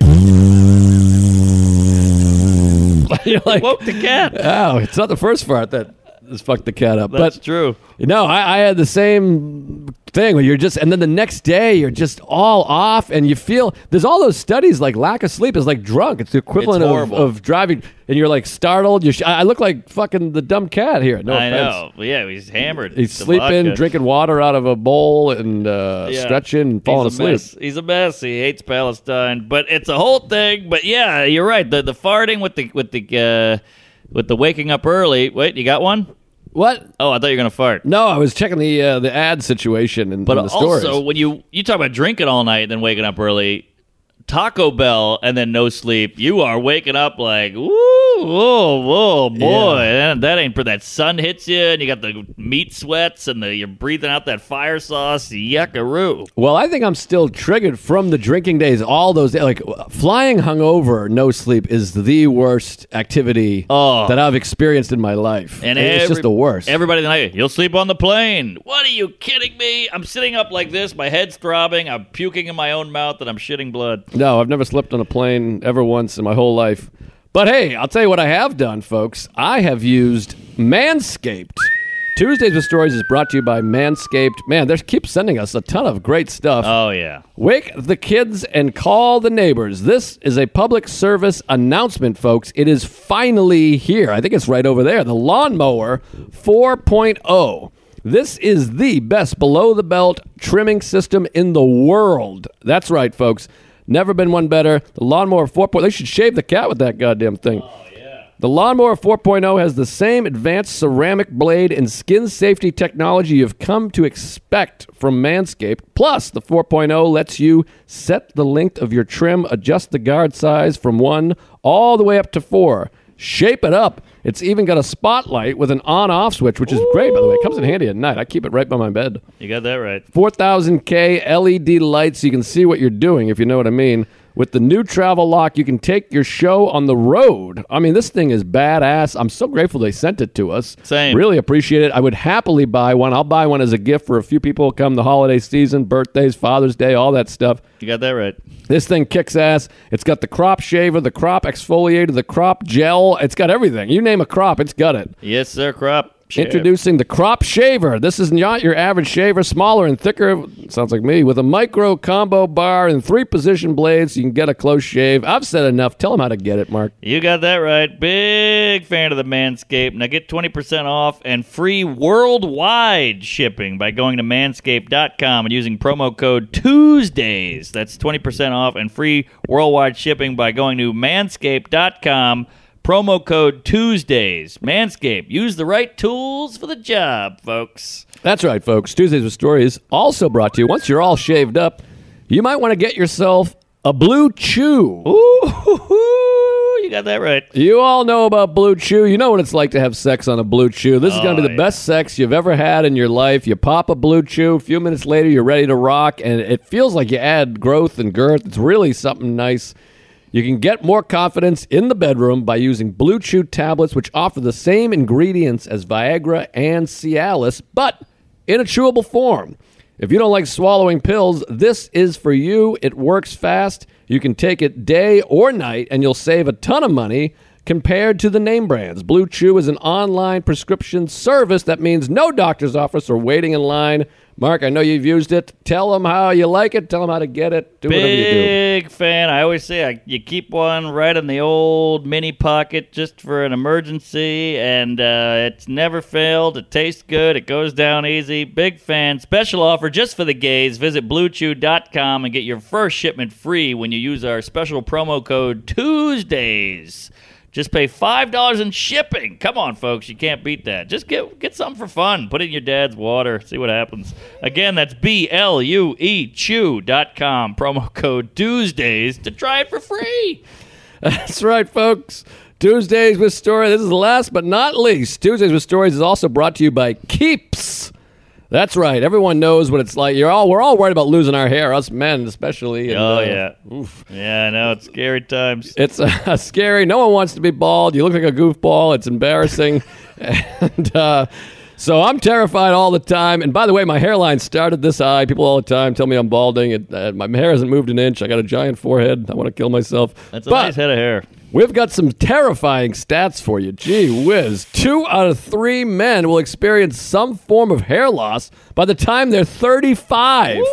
You're like, Woke the cat. oh, it's not the first fart that has fucked the cat up, That's but true. No, I, I had the same thing where you're just, and then the next day you're just all off, and you feel there's all those studies like lack of sleep is like drunk. It's the equivalent It's of, horrible. of driving, and you're like startled. You're, sh- I I look like fucking the dumb cat here. No I offense. know. Yeah, he's hammered. He's The sleeping, vodka. drinking water out of a bowl, and uh, Yeah. stretching, and falling He's a asleep. mess. He's a mess. He hates Palestine, but it's a whole thing. But yeah, you're right. The the farting with the with the uh, with the waking up early. Wait, you got one? What? Oh, I thought you were gonna fart. No, I was checking the uh, the ad situation and But the stories. also, when you you talk about drinking all night, and then waking up early, Taco Bell, and then no sleep, you are waking up like, woo, whoa, whoa, boy, that, that ain't for that sun hits you, and you got the meat sweats, and the, you're breathing out that fire sauce, yuckaroo. Well, I think I'm still triggered from the drinking days. All those days, like flying hungover, no sleep is the worst activity Oh. that I've experienced in my life. And it's every- just the worst. Everybody tonight, you'll sleep on the plane. What are you kidding me? I'm sitting up like this, my head's throbbing, I'm puking in my own mouth, and I'm shitting blood. No, I've never slept on a plane ever once in my whole life. But hey, I'll tell you what I have done, folks. I have used Manscaped. Tuesdays with Stories is brought to you by Manscaped. Man, they keep sending us a ton of great stuff. Oh yeah. Wake the kids and call the neighbors. This is a public service announcement, folks. It is finally here. I think it's right over there. The Lawnmower 4.0. This is the best below the belt trimming system in the world. That's right, folks. Never been one better. The Lawnmower 4.0. They should shave the cat with that goddamn thing. Oh, the Lawnmower 4.0 has the same advanced ceramic blade and skin safety technology you've come to expect from Manscaped. Plus, the 4.0 lets you set the length of your trim, adjust the guard size from 1 all the way up to 4. Shape it up. It's even got a spotlight with an on off switch, which is great, by the way. It comes in handy at night. I keep it right by my bed. You got that right. 4000K LED lights so you can see what you're doing, if you know what I mean. With the new travel lock, you can take your show on the road. I mean, this thing is badass. I'm so grateful they sent it to us. Same. Really appreciate it. I would happily buy one. I'll buy one as a gift for a few people come the holiday season, birthdays, Father's Day, all that stuff. You got that right. This thing kicks ass. It's got the crop shaver, the crop exfoliator, the crop gel. It's got everything. You name a crop, it's got it. Yes, sir, crop. Shave. Introducing the Crop Shaver. This is not your average shaver, smaller and thicker. Sounds like me. With a micro combo bar and three position blades, you can get a close shave. I've said enough. Tell them how to get it, Mark. You got that right. Big fan of the Manscaped. Now get 20% off and free worldwide shipping by going to manscaped.com and using promo code Tuesdays. That's 20% off and free worldwide shipping by going to manscaped.com. Promo code Tuesdays. Manscaped. Use the right tools for the job, folks. That's right, folks. Tuesdays with Stories also brought to you. Once you're all shaved up, you might want to get yourself a Blue Chew. Ooh, you got that right. You all know about Blue Chew. You know what it's like to have sex on a Blue Chew. This is going to be Oh, the yeah. best sex you've ever had in your life. You pop a Blue Chew, a few minutes later, you're ready to rock, and it feels like you add growth and girth. It's really something nice. You can get more confidence in the bedroom by using Blue Chew tablets, which offer the same ingredients as Viagra and Cialis, but in a chewable form. If you don't like swallowing pills, this is for you. It works fast. You can take it day or night, and you'll save a ton of money. compared to the name brands. Blue Chew is an online prescription service that means no doctor's office or waiting in line. Mark, I know you've used it. Tell them how you like it. Tell them how to get it. Do whatever you do. Big fan. I always say I, you keep one right in the old mini pocket just for an emergency, and uh, it's never failed. It tastes good. It goes down easy. Big fan. Special offer just for the gays. Visit BlueChew.com and get your first shipment free when you use our special promo code Tuesdays. Just pay five dollars in shipping. Come on, folks, you can't beat that. Just get get something for fun. Put it in your dad's water. See what happens. Again, that's B L U E Chew.com. Promo code Tuesdays to try it for free. That's right, folks. Tuesdays with Stories. This is the last but not least. Tuesdays with Stories is also brought to you by Keeps. That's right. Everyone knows what it's like. You're all we're all worried about losing our hair, us men especially. and, Oh uh, yeah, Oof. yeah. I know it's scary times. It's uh, scary. No one wants to be bald. You look like a goofball. It's embarrassing. and uh, so I'm terrified all the time. And by the way, my hairline started this high. People all the time tell me I'm balding. It, uh, my hair hasn't moved an inch. I got a giant forehead. I want to kill myself. That's a but nice head of hair. we've got some terrifying stats for you. Gee whiz. Two out of three men will experience some form of hair loss by the time they're 35.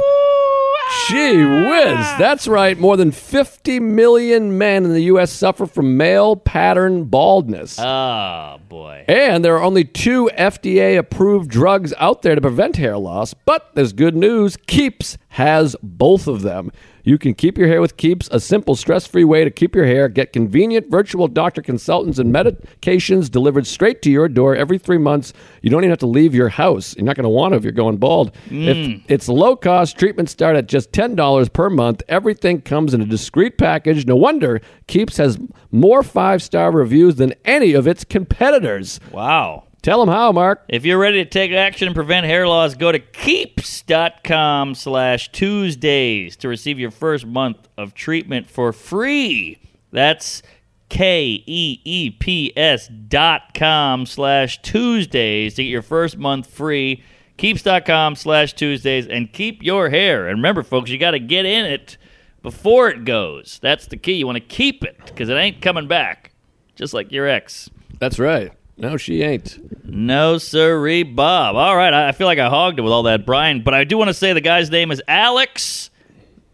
Gee whiz. That's right. More than 50 million men in the U.S. suffer from male pattern baldness. Oh boy. and there are only two FDA approved drugs out there to prevent hair loss, but there's good news. Keeps has both of them. You can keep your hair with Keeps, a simple, stress free way to keep your hair. Get convenient virtual doctor consultants and medications delivered straight to your door every three months. You don't even have to leave your house. You're not going to want to if you're going bald. Hmm. If it's low cost, treatments start at just $10 per month. Everything comes in a discreet package. No wonder Keeps has more five star reviews than any of its competitors. Wow. Tell them how, Mark. If you're ready to take action and prevent hair loss, go to keeps.com slash Tuesdays to receive your first month of treatment for free. That's K E E P S dot com slash Tuesdays to get your first month free. Keeps.com slash Tuesdays and keep your hair. And remember, folks, you got to get in it before it goes. That's the key. You want to keep it because it ain't coming back, just like your ex. That's right. No, she ain't. No, sirree, Bob. All right, I feel like I hogged it with all that, Brian. But I do want to say the guy's name is Alex.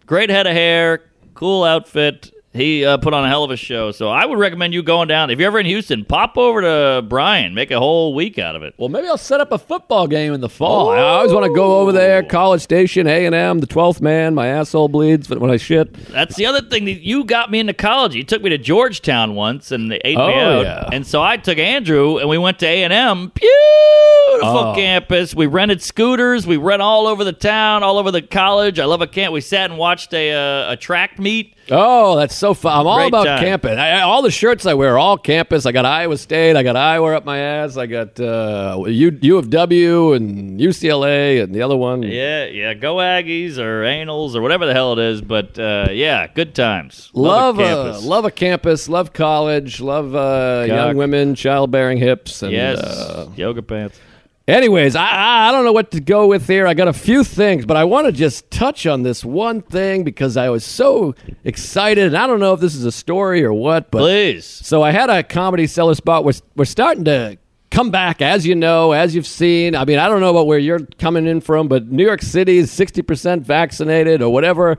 Great head of hair, cool outfit. He uh, put on a hell of a show. So I would recommend you going down. If you're ever in Houston, pop over to Bryan. Make a whole week out of it. Well, maybe I'll set up a football game in the fall. I always want to go over there. College Station, A and M, the twelfth man. My asshole bleeds when I shit. That's the other thing that you got me into college. You took me to Georgetown once, and they ate me Oh, out. yeah. And so I took Andrew, and we went to A and M. Beautiful Oh. campus. We rented scooters. We ran all over the town, all over the college. I love a camp. We sat and watched a uh, a track meet. Oh, that's so fun! I'm all Great about time. camping. I, all the shirts I wear are all campus. I got Iowa State. I got Iowa up my ass. I got uh, U, U of W and UCLA and the other one. Yeah, yeah. Go Aggies or Anals or whatever the hell it is. But uh, yeah, good times. Love a a, campus. love a campus. Love college. Love uh, young women, childbearing hips. And, yes, uh, yoga pants. Anyways, I, I I don't know what to go with here. I got a few things, but I want to just touch on this one thing because I was so excited, and I don't know if this is a story or what, but Please. so I had a Comedy Cellar spot. We're we're starting to come back, as you know, as you've seen. I mean, I don't know about where you're coming in from, but New York City is sixty percent vaccinated or whatever.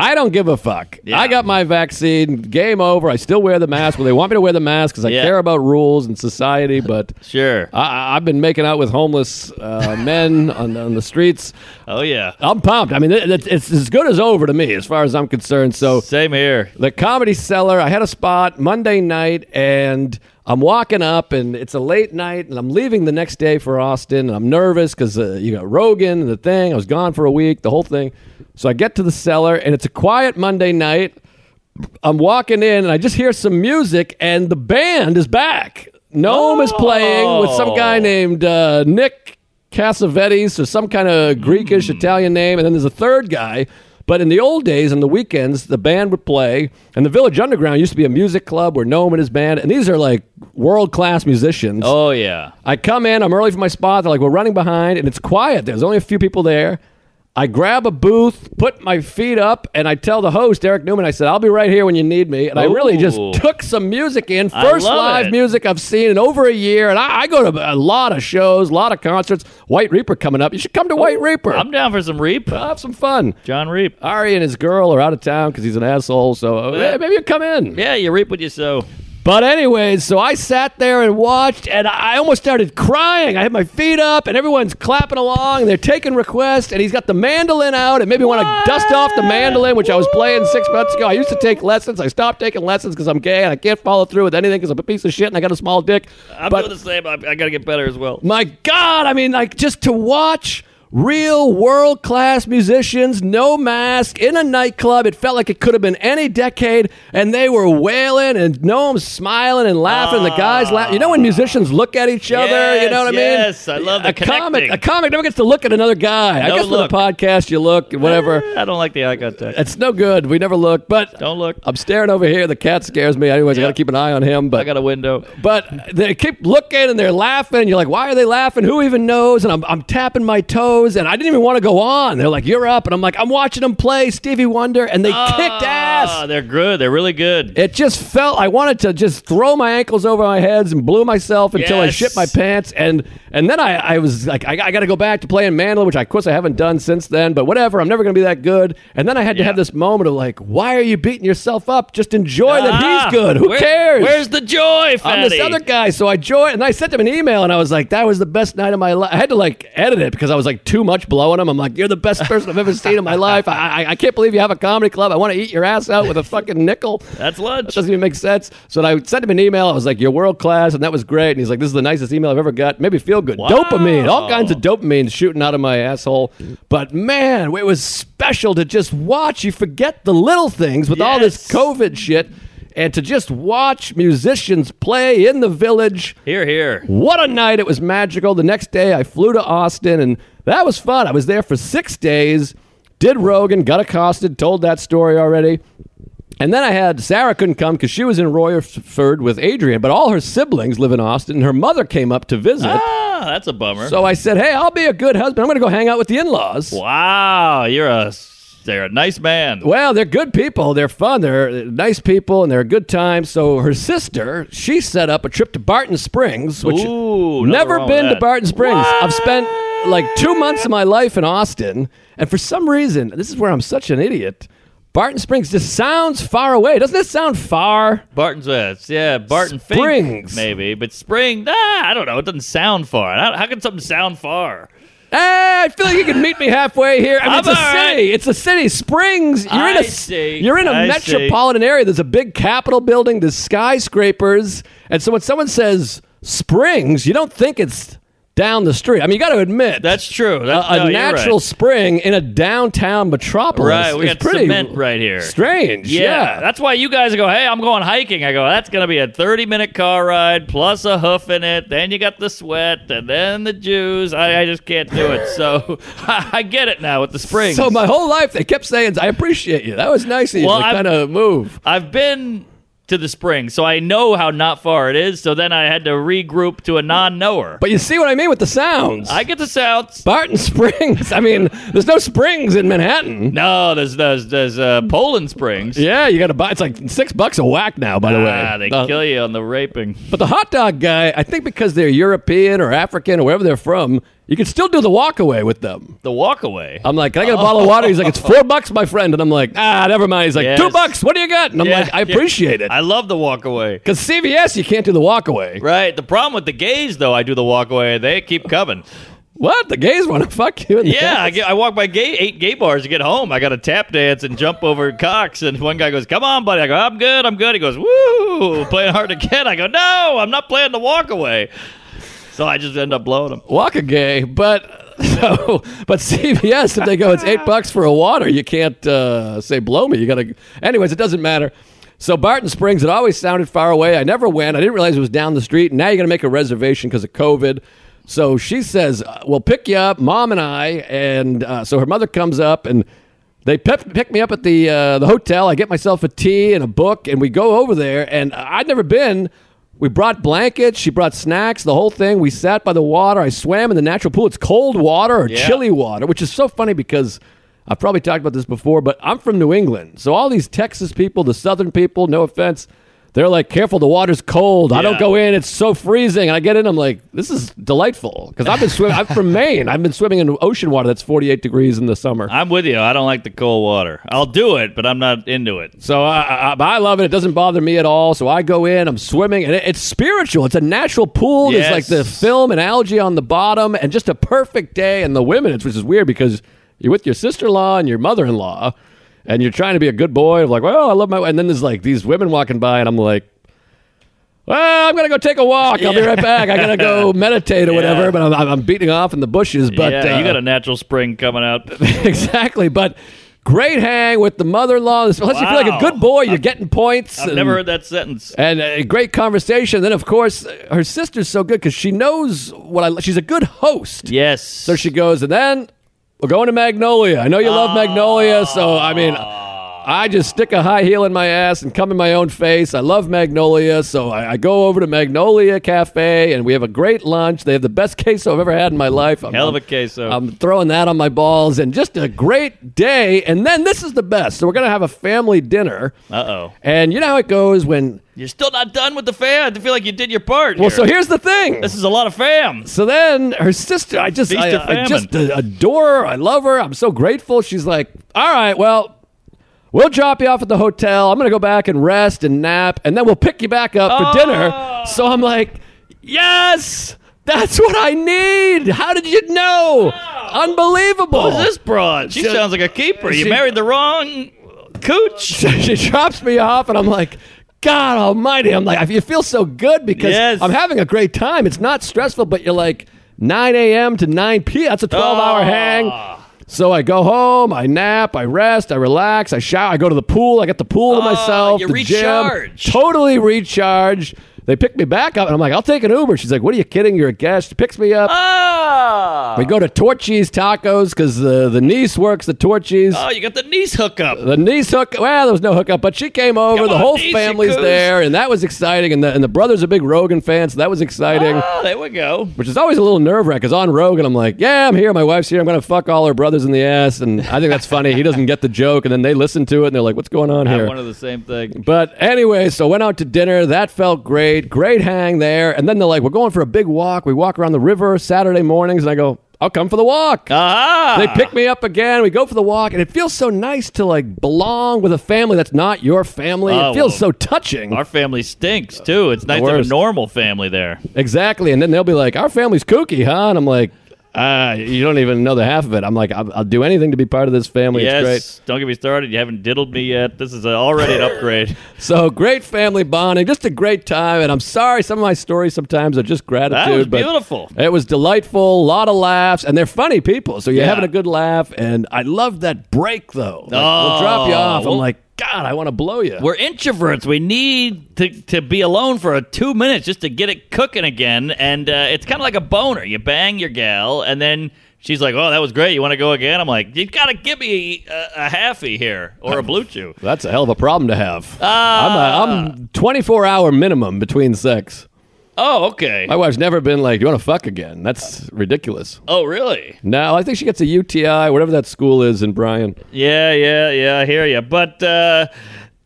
I don't give a fuck. Yeah. I got my vaccine. Game over. I still wear the mask. Well, they want me to wear the mask because I Yeah. care about rules and society, but. Sure. I, I've been making out with homeless uh, men on, on the streets. oh yeah. I'm pumped. I mean, it, it's, it's as good as over to me, as far as I'm concerned. So, Same here. the Comedy Cellar, I had a spot Monday night, and I'm walking up, and it's a late night, and I'm leaving the next day for Austin, and I'm nervous because uh, you got Rogan and the thing. I was gone for a week, the whole thing. So I get to the cellar, and it's a quiet Monday night. I'm walking in, and I just hear some music, and the band is back. Noam is playing with some guy Oh. named uh, Nick Cassavetes or some kind of Greekish Italian name, and then there's a third guy. But in the old days, on the weekends, the band would play, and the Village Underground used to be a music club where Noam and his band, and these are like world class musicians. Oh yeah. I come in, I'm early for my spot. They're like, we're running behind, and it's quiet. There's only a few people there. I grab a booth, put my feet up, and I tell the host, Eric Newman, I said, I'll be right here when you need me. And I really just took some music in. First live it. music I've seen in over a year. And I, I go to a lot of shows, a lot of concerts. White Reaper coming up. You should come to White Reaper. I'm down for some Reap. I'll have some fun. John Reap. Ari and his girl are out of town because he's an asshole. So uh, Yeah. maybe you come in. Yeah, you reap what you sow. But anyways, so I sat there and watched, and I almost started crying. I had my feet up, and everyone's clapping along, and they're taking requests, and he's got the mandolin out, and maybe want to dust off the mandolin, which I was playing six months ago. I used to take lessons. I stopped taking lessons because I'm gay and I can't follow through with anything because I'm a piece of shit and I got a small dick. I'm but doing the same. I, I got to get better as well. my God, I mean, like just to watch real world class musicians, no mask, in a nightclub. It felt like it could have been any decade, and they were wailing, and Noam's smiling and laughing. the guys laughing. You know when musicians ah. look at each other. You know what I mean? Yes, I love the a comic. A comic never gets to look at another guy. I No guess look. with a podcast, you look, whatever. Eh, I don't like the eye contact. It's no good. We never look, but. Don't look. I'm staring over here. The cat scares me. Anyways, I got to keep an eye on him. But I got a window. but they keep looking and they're laughing. You're like, why are they laughing? Who even knows? And I'm, I'm tapping my toes and I didn't even want to go on. They're like, you're up. And I'm like, I'm watching them play Stevie Wonder and they kicked Ah, ass. They're good. They're really good. It just felt, I wanted to just throw my ankles over my heads and blew myself until I shit my pants. And and then I, I was like, I, I got to go back to playing mandolin, which I, of course I haven't done since then, but whatever. I'm never going to be that good. And then I had to Yeah. have this moment of like, why are you beating yourself up? Just enjoy that Ah, he's good. Who where- cares? Where's the joy, I'm this other guy. So I joined and I sent him an email and I was like, that was the best night of my life. I had to like edit it because I was like too much blowing him. I'm like, you're the best person I've ever seen in my life. I, I, I can't believe you have a comedy club. I want to eat your ass out with a fucking nickel. That's That lunch. doesn't even make sense. So I sent him an email. I was like, you're world class. And that was great. And he's like, this is the nicest email I've ever got. Made me feel good. Wow. Dopamine. All kinds of dopamine shooting out of my asshole. But man, it was special to just watch. You forget the little things with all this COVID shit. And to just watch musicians play in the village. Here, here. What a night. It was magical. The next day, I flew to Austin, and that was fun. I was there for six days, did Rogan, got accosted, told that story already. And then I had Sarah couldn't come because she was in Royford with Adrian, but all her siblings live in Austin, and her mother came up to visit. Ah, that's a bummer. So I said, Hey, I'll be a good husband. I'm going to go hang out with the in laws. wow, you're a they're a nice man. Well, they're good people. They're fun. They're nice people, and they're a good time. So her sister, she set up a trip to Barton Springs, which Ooh, never been to. Barton Springs. What? I've spent like two months of my life in Austin, and for some reason, this is where I'm such an idiot. Barton Springs just sounds far away. Doesn't it sound far? Barton's West. Yeah, Barton Fink, Springs. maybe, but Spring. Ah, I don't know. It doesn't sound far. How, how can something sound far? Eh, I feel like you can meet me halfway here. I mean, I'm it's a all right. city. It's a city. Springs. You're in a see. you're in a I metropolitan area. There's a big Capitol building. There's skyscrapers, and so when someone says Springs, you don't think it's down the street. I mean, you got to admit That's true. a, That's, a no, natural right. spring in a downtown metropolis. Right, we got pretty cement right here. Strange. Yeah, Yeah. that's why you guys go. Hey, I'm going hiking. I go. That's gonna be a 30 minute car ride plus a hoof in it. Then you got the sweat, and then the Jews. I, I just can't do it. So I, get it now with the spring. So my whole life they kept saying, "I appreciate you." That was nice of you Well, to kind of move. I've been to the springs, so I know how not far it is. So then I had to regroup to a non-knower. But you see what I mean with the sounds. I get the sounds. Barton Springs. I mean, there's no springs in Manhattan. No, there's there's there's uh, Poland Springs. Yeah, you got to buy. It's like six bucks a whack now. By the way, Ah, they The- kill you on the raping. But the hot dog guy, I think because they're European or African or wherever they're from, you can still do the walk away with them. The walk away. I'm like, can I get a bottle of water? He's like, it's four bucks, my friend. And I'm like, ah, never mind. He's like, Yes. two bucks. What do you got? And I'm Yeah, like, I yeah. appreciate it. I love the walk away. Because CVS, you can't do the walk away. Right. The problem with the gays, though, I do the walk away. They keep coming. What? The gays want to fuck you? In the Yeah, I, ass? get, I walk by gay, eight gay bars to get home. I got to tap dance and jump over cocks. And one guy goes, "Come on, buddy." I go, "I'm good. I'm good." He goes, "Woo!" Playing hard to get. I go, "No, I'm not playing the walk away." So I just end up blowing them. walk a gay, but so but CVS if they go it's eight bucks for a water, you can't uh, say blow me. You got to. Anyways, it doesn't matter. So Barton Springs, it always sounded far away. I never went. I didn't realize it was down the street. Now you got to make a reservation because of COVID. So she says, uh, "We'll pick you up, mom and I." And uh, so her mother comes up and. They pick, pick me up at the uh, the hotel. I get myself a tea and a book, and we go over there. And I'd never been, We brought blankets. She brought snacks. The whole thing. We sat by the water. I swam in the natural pool. It's cold water or Yeah. chilly water, which is so funny because I've probably talked about this before, but I'm from New England, so all these Texas people, the Southern people, no offense. They're like, careful, the water's cold. I don't go in; it's so freezing. And I get in, I'm like, this is delightful because I've been swimming. I'm from Maine. I've been swimming in ocean water that's 48 degrees in the summer. I'm with you. I don't like the cold water. I'll do it, but I'm not into it. So I, I, I love it. It doesn't bother me at all. So I go in, I'm swimming, and it, it's spiritual. It's a natural pool. Yes. There's like the film and algae on the bottom, and just a perfect day. And the women, it's, which is weird because you're with your sister in law and your mother in law, and you're trying to be a good boy. Of like, well, I love my. And then there's like these women walking by, and I'm like. Well, I'm gonna go take a walk. I'll be right back. I gotta go meditate or whatever. Yeah. But I'm, I'm beating off in the bushes. But yeah, uh, you got a natural spring coming out. exactly. But great hang with the mother-in-law. Unless you feel like a good boy, you're getting points. I've and- never heard that sentence. and a great conversation. Then, of course, her sister's so good because she knows what I. She's a good host. Yes. So she goes, and then we're going to Magnolia. I know you love Magnolia, so I mean, I just stick a high heel in my ass and come in my own face. I love Magnolia, so I, I go over to Magnolia Cafe, and we have a great lunch. They have the best queso I've ever had in my life. I'm, Hell of a queso. I'm throwing that on my balls, and just a great day. And then this is the best. So we're gonna have a family dinner, Uh oh. and you know how it goes when. You're still not done with the fam. I feel like you did your part. Well, here. so here's the thing. this is a lot of fam. So then her sister, I just, I, I just adore her. I love her. I'm so grateful. She's like, all right, well, we'll drop you off at the hotel. I'm going to go back and rest and nap, and then we'll pick you back up for Oh. dinner. So I'm like, yes, that's what I need. How did you know? Unbelievable. Who's this broad? She She- sounds like a keeper. You married the wrong cooch. she drops me off, and I'm like, God Almighty! I'm like, you feel so good because Yes. I'm having a great time. It's not stressful, but you're like 9 a.m. to 9 p.m. That's a 12 hour Ah. hang. So I go home, I nap, I rest, I relax, I shower, I go to the pool, I get the pool to Ah, myself, you the recharge. gym, totally recharge. They pick me back up, and I'm like, I'll take an Uber. She's like, What are you kidding? You're a guest. She picks me up. Ah. We go to Torchy's Tacos because the, the niece works at Torchy's. Oh, you got the niece hookup. The niece hook. Well, there was no hookup, but she came over. Come the on, whole niece, family's there, and that was exciting. And the and the brother's a big Rogan fan, so that was exciting. Oh, there we go. Which is always a little nerve wracking because on Rogan, I'm like, yeah, I'm here. My wife's here. I'm going to fuck all her brothers in the ass. And I think that's funny. he doesn't get the joke. And then they listen to it and they're like, what's going on here? one of the same thing. But anyway, so went out to dinner. That felt great. Great hang there. And then they're like, we're going for a big walk. We walk around the river Saturday mornings. And I go, I'll come for the walk. They pick me up again. We go for the walk, and it feels so nice to like belong with a family that's not your family. Oh, it feels well, so touching. Our family stinks too. It's nice to have a normal family there. exactly. And then they'll be like, "Our family's kooky, huh?" And I'm like, "Ah, you don't even know the half of it." I'm like, "I'll, I'll do anything to be part of this family. yes. It's great." Don't get me started. You haven't diddled me yet. This is already an upgrade. So great family bonding, just a great time. And I'm sorry, some of my stories sometimes are just gratitude. That was beautiful. It was delightful, a lot of laughs, and they're funny people. So you're Yeah. having a good laugh. And I love that break though. Like, we'll drop you Oh, off. well- I'm like, God, I want to blow you. We're introverts. We need to, to be alone for a two minutes just to get it cooking again. And uh, it's kind of like a boner. You bang your gal, and then she's like, "Oh, that was great. You want to go again?" I'm like, "You've got to give me a, a halfie here or a blue chew." That's a hell of a problem to have. Ah. I'm, a, I'm 24 hour minimum between sex. Oh, okay. My wife's never been like, "Do "You want to fuck again?" That's ridiculous. Oh, really? No, I think she gets a UTI, whatever that school is in Bryan. Yeah, yeah, yeah. I hear you. But uh,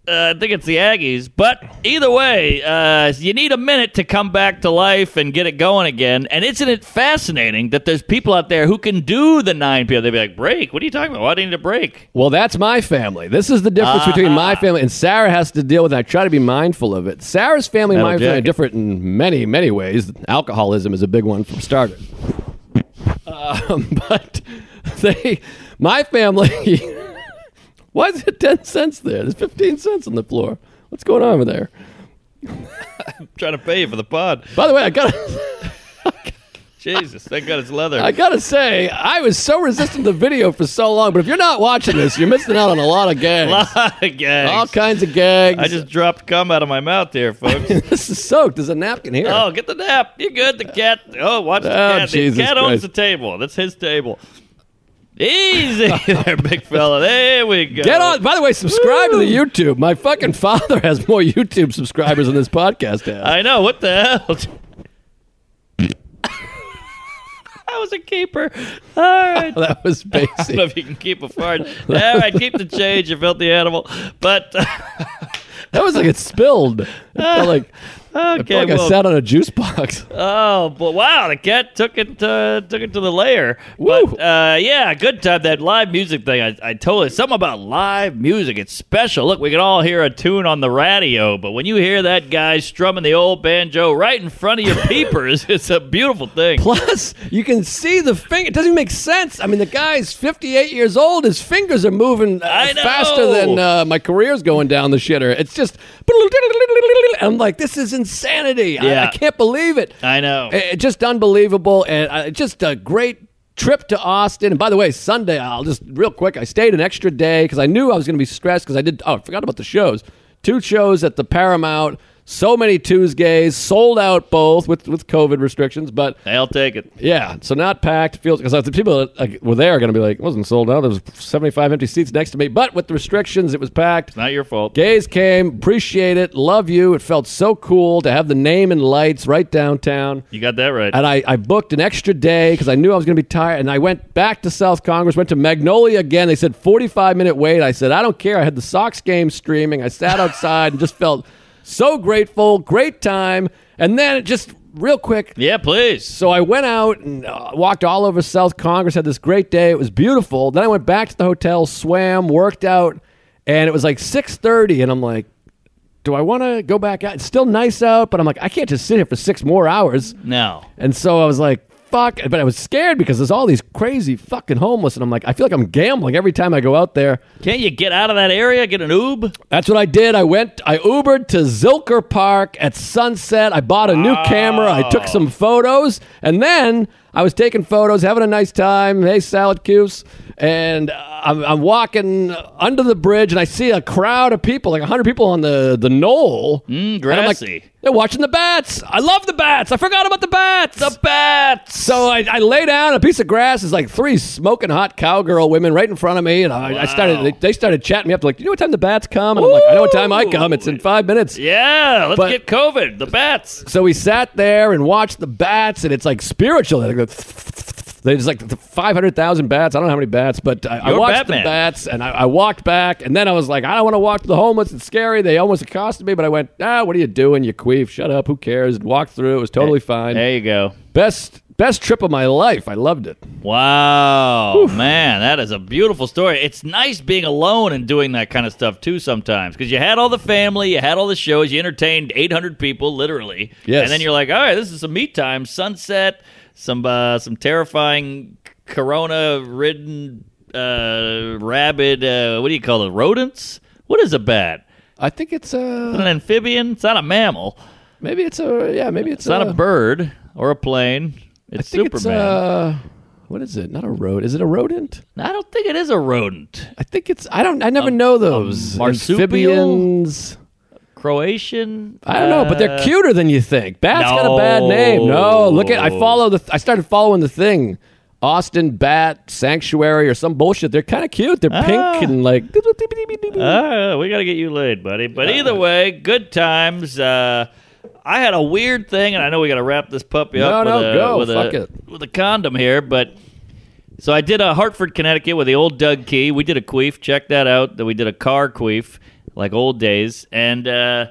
uh, I think it's the Aggies. But either way, uh, you need a minute to come back to life and get it going again. And isn't it fascinating that there's people out there who can do the 9 p.m. They'd be like, break? What are you talking about? Why do you need a break? Well, that's my family. This is the difference between my family and Sarah has to deal with. it. I try to be mindful of it. Sarah's family, and my family, are different in many, many ways. Alcoholism is a big one for starters. Um, but they, my family. Why is it ten cents there? There's fifteen cents on the floor. What's going on over there? I'm trying to pay you for the pod. By the way, I gotta, Jesus, thank God it's leather. I gotta say, I was so resistant to video for so long. But if you're not watching this, you're missing out on a lot of gags, lot of gags. all kinds of gags. I just dropped cum out of my mouth here, folks. this is soaked. There's a napkin here. oh, get the nap. You're good. The cat. Oh, watch the Oh, cat. Jesus the cat owns the table. That's his table. Easy there, big fella. There we go. Get on. By the way, subscribe to the YouTube. My fucking father has more YouTube subscribers than this podcast has. I know. What the hell? that was a keeper. All right. that was I don't know basic. if you can keep a fart. All right, keep the change, you filthy animal. But That was like it spilled. It felt like, okay, felt like I well, sat on a juice box. oh, but wow, the cat took it uh, took it to the lair. Woo. But uh, yeah, good time. That live music thing, I, I totally something about live music. It's special. Look, we can all hear a tune on the radio, but when you hear that guy strumming the old banjo right in front of your peepers, it's a beautiful thing. Plus, you can see the finger. It doesn't even make sense. I mean, the guy's 58 years old. His fingers are moving uh, faster than uh, my career's going down the shitter. It's just. I'm like, this is insanity. I- I, can't believe it. I know. It- just unbelievable. And uh, just a great trip to Austin. And by the way, Sunday, I'll just real quick, I stayed an extra day because I knew I was going to be stressed because I did. Oh, I forgot about the shows. Two shows at the Paramount. So many Tuesdays, sold out both with, with COVID restrictions, but I'll take it. yeah, so not packed. Feels because the people that were there are going to be like, it wasn't sold out. There was seventy five empty seats next to me, but with the restrictions, it was packed. Not your fault. Gays came, appreciate it, love you. It felt so cool to have the name and lights right downtown. You got that right. And I, I booked an extra day because I knew I was going to be tired. And I went back to South Congress, went to Magnolia again. They said 45 minute wait. I said, I don't care. I had the Sox game streaming. I sat outside and just felt so grateful. Great time. And then it just real quick, yeah, please. so I went out and uh, walked all over South Congress. Had this great day. It was beautiful. Then I went back to the hotel, swam, worked out, and it was like six thirty. And I'm like, do I want to go back out? It's still nice out, but I'm like, I can't just sit here for six more hours. No. And so I was like, fuck. But I was scared because there's all these crazy fucking homeless, and I'm like, I feel like I'm gambling every time I go out there. Can't you get out of that area? Get an oob? That's what I did. I went, I Ubered to Zilker Park at sunset. I bought a new camera. I took some photos. And then I was taking photos, having a nice time. Hey, salad cubes. And uh, I'm, I'm walking under the bridge and I see a crowd of people, like 100 people on the, the knoll. Mm, And I'm like, they're watching the bats. I love the bats. I forgot about the bats. The bats. So I, I lay down a piece of grass. Is like three smoking hot cowgirl women right in front of me, and I, I started. They, they started chatting me up. Like, do you know what time the bats come? And I'm like, I know what time I come. It's in five minutes. Yeah, let's But- get COVID. The bats. So we sat there and watched the bats, and it's like spiritual. Go, There's like five hundred thousand bats. I don't know how many bats, but I, I watched Batman. the bats, and I, I walked back, and then I was like, I don't want to walk to the homeless. It's scary. They almost accosted me, but I went, Ah, what are you doing? You queef. Shut up. Who cares? And walked through. It was totally fine. There you go. Best best trip of my life. I loved it. Wow, man, that is a beautiful story. It's nice being alone and doing that kind of stuff too sometimes because you had all the family, you had all the shows, you entertained 800 people literally. Yes. And then you're like, all right, this is some me time, sunset, some uh, some terrifying corona ridden uh, rabid, uh, what do you call it, rodents? What is a bat? I think it's An a amphibian? It's not a mammal. maybe it's a yeah maybe it's, It's not a bird or a plane. I It's think Superman. it's uh what is it? Not a rodent. Is it a rodent? I don't think it is a rodent. I think it's. I don't. I never know those marsupial? amphibians. Croatian? I don't know, but they're Uh, cuter than you think. Bat's got a bad name. No, look at. I follow the. I started following the thing. Austin Bat Sanctuary or some bullshit. They're kind of cute. They're Ah. pink and like. Ah, we got to get you laid, buddy. But either way, good times. Uh, I had a weird thing, and I know we got to wrap this puppy up no, with, a, go. with, Fuck a, it. with a condom here. But so I did a Hartford, Connecticut with the old Doug Key. We did a queef. Check that out. That we did a car queef, like old days, and uh,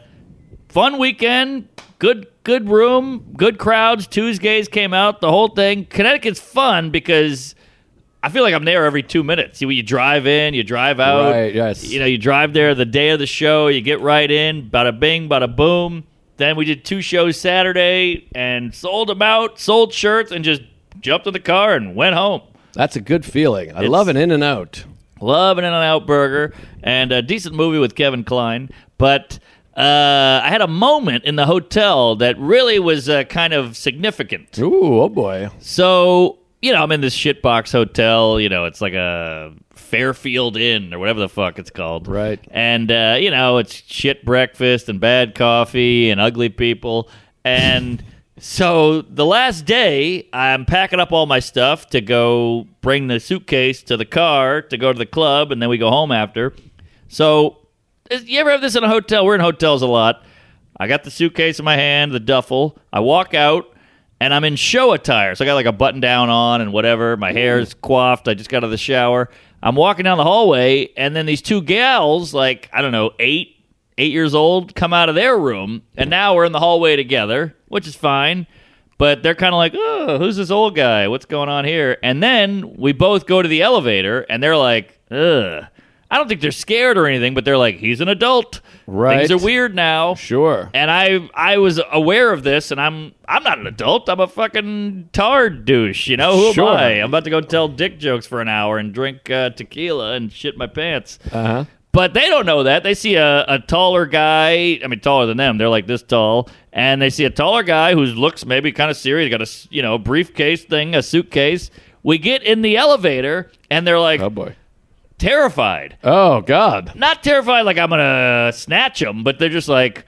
fun weekend. Good, good room, good crowds. Tuesdays came out. The whole thing. Connecticut's fun because. I feel like I'm there every two minutes. You, you drive in, you drive out. Right, yes. You know, you drive there the day of the show, you get right in, bada bing, bada boom. Then we did two shows Saturday and sold them out, sold shirts, and just jumped in the car and went home. That's a good feeling. I It's- love an In and Out. Love an In-N-Out Burger and a decent movie with Kevin Kline. But uh, I had a moment in the hotel that really was uh, kind of significant. Ooh, oh boy. So, you know, I'm in this shitbox hotel. You know, it's like a Fairfield Inn or whatever the fuck it's called. Right. And, uh, you know, it's shit breakfast and bad coffee and ugly people. And So the last day, I'm packing up all my stuff to go bring the suitcase to the car to go to the club, and then we go home after. So, you ever have this in a hotel? We're in hotels a lot. I got the suitcase in my hand, the duffel. I walk out, and I'm in show attire. So I got like a button down on and whatever. My hair's coiffed. I just got out of the shower. I'm walking down the hallway, and then these two gals, like, I don't know, eight, eight years old come out of their room and now we're in the hallway together which is fine but they're kind of like oh who's this old guy what's going on here and then we both go to the elevator and they're like ugh i don't think they're scared or anything but they're like he's an adult Right. things are weird now Sure. and I I was aware of this, and I'm I'm not an adult. I'm a fucking tard douche. You know who Sure. am I? I'm about to go tell dick jokes for an hour and drink uh, tequila and shit my pants. Uh huh. But they don't know that. They see a, a taller guy. I mean, taller than them. They're like this tall, and they see a taller guy who looks maybe kind of serious. Got a you know briefcase thing, a suitcase. We get in the elevator, and they're like Oh boy. terrified. Oh God. Not terrified like I'm gonna snatch them, but they're just like.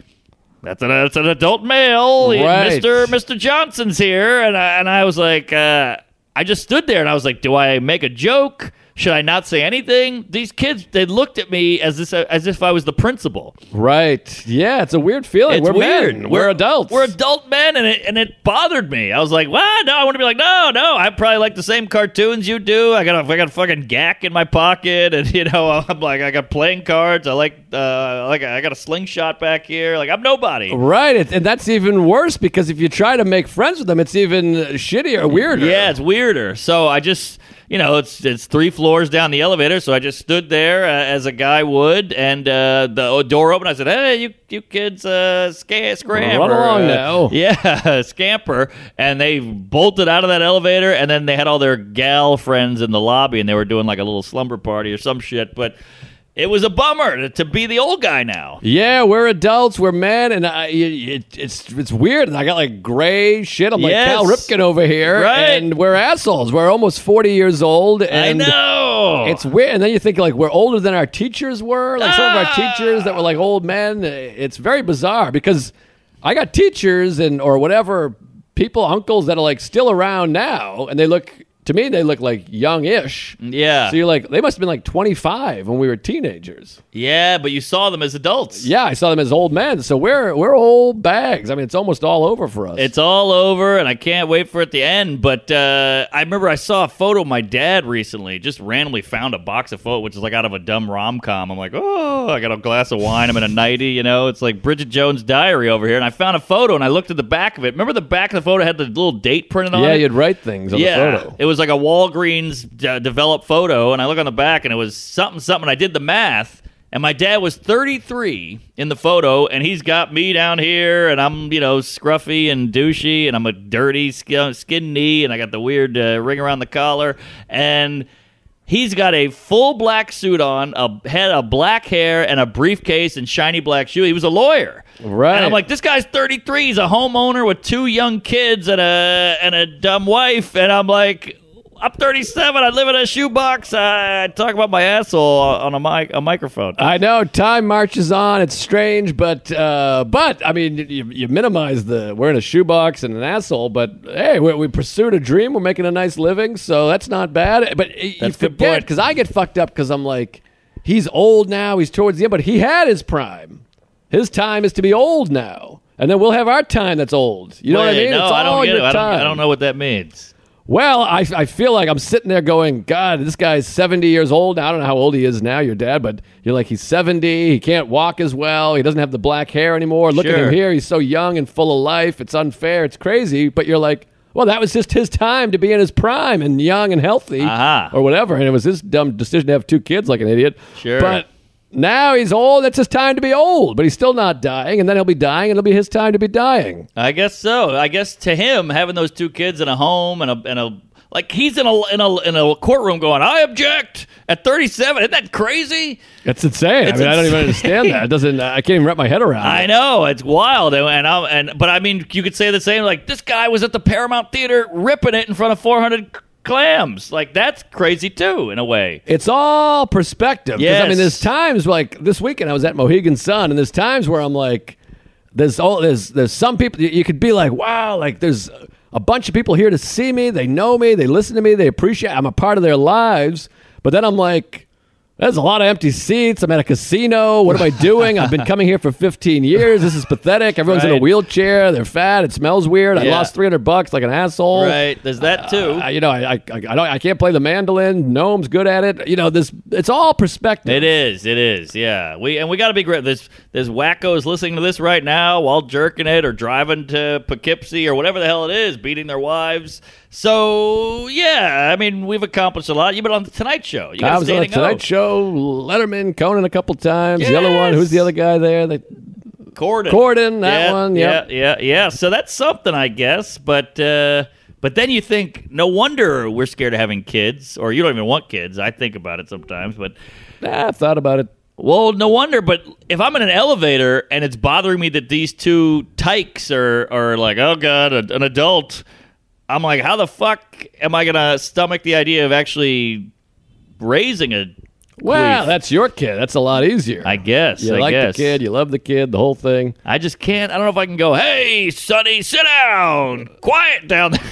That's an, that's an adult male, Right. Mister Mister Johnson's here, and I, and I was like, uh, I just stood there and I was like, do I make a joke? Should I not say anything? These kids, they looked at me as this as if I was the principal. Right. Yeah. It's a weird feeling. It's we're weird. men. We're, adults. We're adult men, and it and it bothered me. I was like, "What? No, I want to be like, no, no. I probably like the same cartoons you do. I got a, I got a fucking gack in my pocket, and you know, I'm like, I got playing cards. I like, uh, like I got a slingshot back here. Like I'm nobody. Right, it, and that's even worse because if you try to make friends with them, it's even shittier, weirder. Yeah, it's weirder. So I just, you know, it's it's three floors down the elevator. So I just stood there uh, as a guy would, and uh, the door opened. I said, "Hey, you you kids, uh, sca- Run along uh, now." Yeah, scamper." And they bolted out of that elevator, and then they had all their gal friends in the lobby, and they were doing like a little slumber party or some shit. But it was a bummer to, to be the old guy now. Yeah, we're adults, we're men, and I, it, it's it's weird. And I got like gray shit. I'm like Yes. Cal Ripken over here, Right. and we're assholes. We're almost 40 years old, and I know. It's weird, and then you think like we're older than our teachers were. Like some of our Ah. teachers that were like old men. It's very bizarre because I got teachers and or whatever people, uncles that are like still around now, and they look to me they look like young-ish. yeah, So you're like they must have been like 25 when we were teenagers. yeah, but you saw them as adults. Yeah, I saw them as old men. So we're we're old bags. I mean, it's almost all over for us. It's all over, and I can't wait for it to end. But uh, I remember I saw a photo of my dad recently. Just randomly found a box of photos, which is like out of a dumb rom com. I'm like, oh, I got a glass of wine. I'm in a nightie, you know. It's like Bridget Jones' Diary over here. And I found a photo, and I looked at the back of it. Remember the back of the photo had the little date printed on yeah, it. Yeah, you'd write things on yeah, the photo. it was like a Walgreens uh, developed photo, and I look on the back, and it was something, something. I did the math, and my dad was 33 in the photo, and he's got me down here, and I'm, you know, scruffy and douchey, and I'm a dirty skin, skin knee, and I got the weird uh, ring around the collar, and he's got a full black suit on, a head of black hair, and a briefcase and shiny black shoe. He was a lawyer. Right. And I'm like, this guy's 33. He's a homeowner with two young kids and a and a dumb wife. And I'm like, I'm 37. I live in a shoebox. I talk about my asshole on a mic a microphone. I know time marches on. It's strange, but uh, but I mean, you, you minimize the we're in a shoebox and an asshole. But hey, we, we pursued a dream. We're making a nice living, so that's not bad. But you That's good forget because I get fucked up because I'm like, he's old now. He's towards the end, but he had his prime. His time is to be old now, and then we'll have our time that's old. You know what I mean? No, it's I don't get it. I don't. I don't know what that means. Well, I, I feel like I'm sitting there going, God, this guy's 70 years old. Now, I don't know how old he is now, your dad, but you're like, he's 70. He can't walk as well. He doesn't have the black hair anymore. Look at Sure. him here. He's so young and full of life. It's unfair. It's crazy. But you're like, well, that was just his time to be in his prime and young and healthy Aha. or whatever. And it was his dumb decision to have two kids like an idiot. Sure. But now he's old. That's his time to be old. But he's still not dying. And then he'll be dying and it'll be his time to be dying. I guess so. I guess to him, having those two kids in a home and a and a like he's in a in a in a courtroom going, I object at 37. Isn't that crazy? It's insane. It's I mean, I don't even understand that. It doesn't, I can't even wrap my head around it. I it. know it's wild, and and, I, and but I mean, you could say the same. Like this guy was at the Paramount Theater ripping it in front of 400 clams. Like that's crazy too, in a way. It's all perspective. 'Cause, I mean, there's times like this weekend I was at Mohegan Sun, and there's times where I'm like, there's all there's there's some people you, you could be like, wow, like there's a bunch of people here to see me. They know me. They listen to me. They appreciate. I'm a part of their lives. But then I'm like. There's a lot of empty seats. I'm at a casino. What am I doing? I've been coming here for 15 years. This is pathetic. Everyone's in a wheelchair. They're fat. It smells weird. I Yeah. lost 300 bucks like an asshole. Right. There's that too. Uh, you know, I, I, I, don't, I can't play the mandolin. Noam's good at it. You know, this it's all perspective. It is. It is. Yeah. We and we got to be great. There's there's wackos listening to this right now while jerking it or driving to Poughkeepsie or whatever the hell it is, beating their wives. So yeah, I mean we've accomplished a lot. You've been on the Tonight Show. You I was on the Tonight O. Show, Letterman, Conan a couple times. The other one, who's the other guy there? They, Corden. Corden, that yeah, one, Yeah, yep. yeah, yeah. So that's something, I guess. But uh, but then you think, no wonder we're scared of having kids, or you don't even want kids. I think about it sometimes, but nah, I've thought about it. well, no wonder. But if I'm in an elevator and it's bothering me that these two tykes are are like, oh god, a, an adult, I'm like, how the fuck am I gonna stomach the idea of actually raising a? Well, queef? that's your kid. That's a lot easier. I guess. you I like guess. the kid. You love the kid. The whole thing. I just can't. I don't know if I can go. Hey, Sonny, sit down. Quiet down there.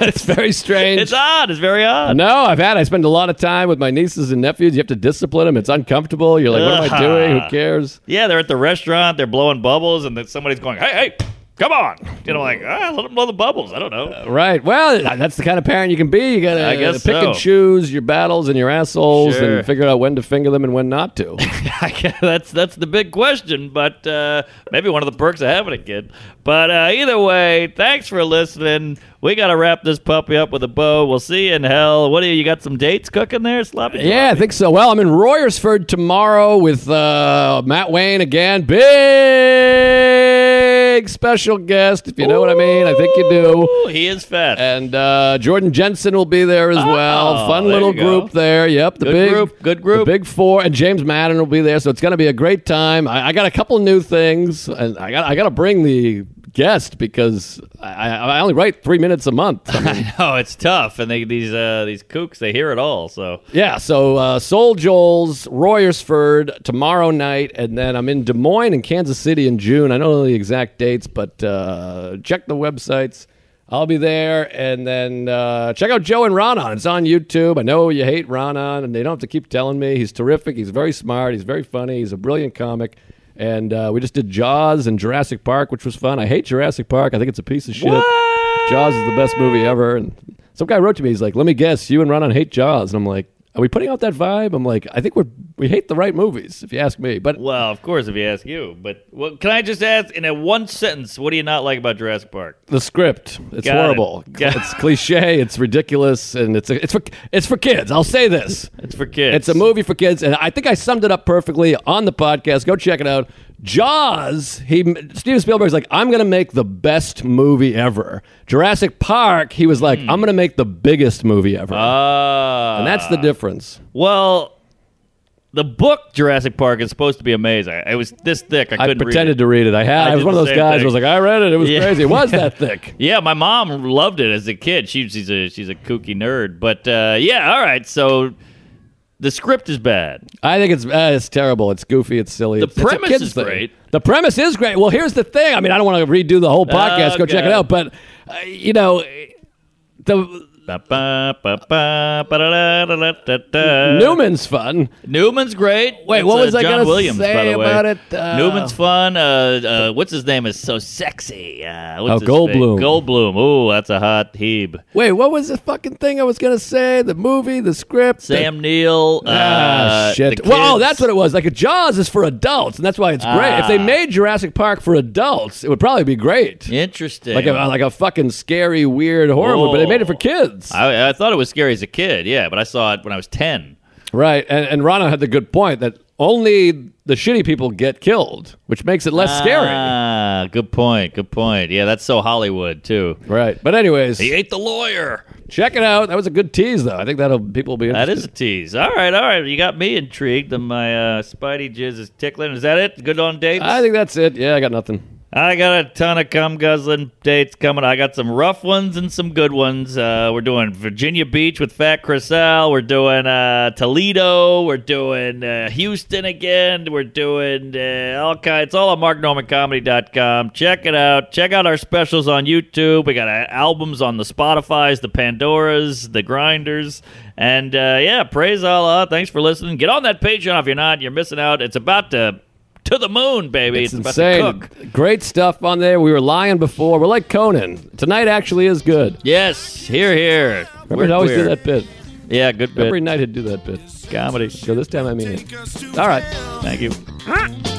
It's very strange. it's odd. It's very odd. no, I've had. I spend a lot of time with my nieces and nephews. You have to discipline them. It's uncomfortable. You're like, what am I doing? Who cares? Yeah, they're at the restaurant. They're blowing bubbles, and then somebody's going, "Hey, hey, come on!" You know, like ah, let them blow the bubbles. I don't know. Right. Well, that's the kind of parent you can be. You got to pick and choose your battles and your assholes Sure. and figure out when to finger them and when not to. That's that's the big question. But uh, maybe one of the perks of having a kid. But uh, either way, thanks for listening. We got to wrap this puppy up with a bow. We'll see you in hell. What do you, you got? Some dates cooking there, sloppy? Yeah, I think so. Well, I'm in Royersford tomorrow with uh, Matt Wayne again. Big special guest, if you know what I mean. I think you do. He is fat. And uh, Jordan Jensen will be there as well. Fun Oh, little you go. group there. Yep, the Good big group, good group. the big four, and James Mattern will be there. So it's going to be a great time. I, I got a couple new things, and I got I got to bring the guest because I, I only write three minutes a month. I mean, Oh, it's tough, and they, these uh, these kooks they hear it all. So Yeah, so uh, Soul Joel's Royersford tomorrow night, and then I'm in Des Moines and Kansas City in June. I don't know the exact dates, but uh, check the websites. I'll be there, and then uh, check out Joe and Ronan. It's on YouTube. I know you hate Ronan, and they don't have to keep telling me. He's terrific. He's very smart. He's very funny. He's a brilliant comic. And uh, we just did Jaws and Jurassic Park, which was fun. I hate Jurassic Park. I think it's a piece of shit. Jaws is the best movie ever. And some guy wrote to me. He's like, "Let me guess, you and Ronan hate Jaws." And I'm like, "Are we putting out that vibe?" I'm like, "I think we're we hate the right movies, if you ask me." But Well, of course, if you ask you. But well, can I just ask in a one sentence, what do you not like about Jurassic Park? the script, it's Got it. horrible. Got- It's cliche. It's ridiculous, and it's it's for it's for kids. I'll say this. It's for kids. It's a movie for kids, and I think I summed it up perfectly on the podcast. Go check it out. Jaws. He Steven Spielberg's like, I'm gonna make the best movie ever. Jurassic Park. He was like, I'm gonna make the biggest movie ever, Hmm. Ah, and that's the difference. well. The book Jurassic Park is supposed to be amazing. It was this thick. I I couldn't pretended read it. to read it. I had. I I, was did one of the those same guys. thing. who was like, I read it. It was Yeah. crazy. It was that thick. Yeah, my mom loved it as a kid. She, she's a she's a kooky nerd. But uh, yeah, all right. So the script is bad. I think it's uh, it's terrible. It's goofy. It's silly. The It's- it's premise kid's is thing. great. The premise is great. Well, here's the thing. I mean, I don't want to redo the whole podcast. Go check it out. But uh, you know, the Newman's fun. Newman's great. Wait, That's, what was uh, I John gonna Williams, say the about it? Uh, Newman's fun. Uh, uh, what's his name is so sexy. Uh, what's Oh, his Goldblum. Goldblum. Ooh, that's a hot heeb. Wait, what was the fucking thing I was gonna say? The movie, the script. the- Sam Neill. Ah, uh, shit. the Well, oh, that's what it was. Like a Jaws is for adults, and that's why it's great. If they Ah. made Jurassic Park for adults, it would probably be great. Interesting. Like a like a fucking scary, weird horror movie, but they made it for kids. I, I thought it was scary as a kid, yeah, but I saw it when I was 10. Right, and and Ronan had the good point that only the shitty people get killed, which makes it less scary. Ah, good point. Good point. Yeah, that's so Hollywood, too. Right, but anyways, He ate the lawyer. check it out. That was a good tease, though. I think that'll people will be That interested. is a tease. All right, all right. You got me intrigued. And my uh, spidey jizz is tickling. Is that it? Good on dates? I think that's it. Yeah, I got nothing. I got a ton of cum guzzling dates coming. I got some rough ones and some good ones. Uh, we're doing Virginia Beach with Fat Chriselle. We're doing uh, Toledo. We're doing uh, Houston again. We're doing uh, all kinds. It's all on marknormandcomedy.com. Check it out. Check out our specials on YouTube. We got uh, albums on the Spotify's, the Pandoras, the Grinders. And uh, yeah, praise Allah. Thanks for listening. Get on that Patreon if you're not. You're missing out. It's about to to the moon, baby. It's, It's, about to insane. cook. Great stuff on there. We were lying before. We're like Conan. Tonight actually is good. Yes, here, here. Remember, We're always do that bit. Yeah, good bit. Every night he'd do that bit. Comedy. So this time I mean it. All right. Thank you.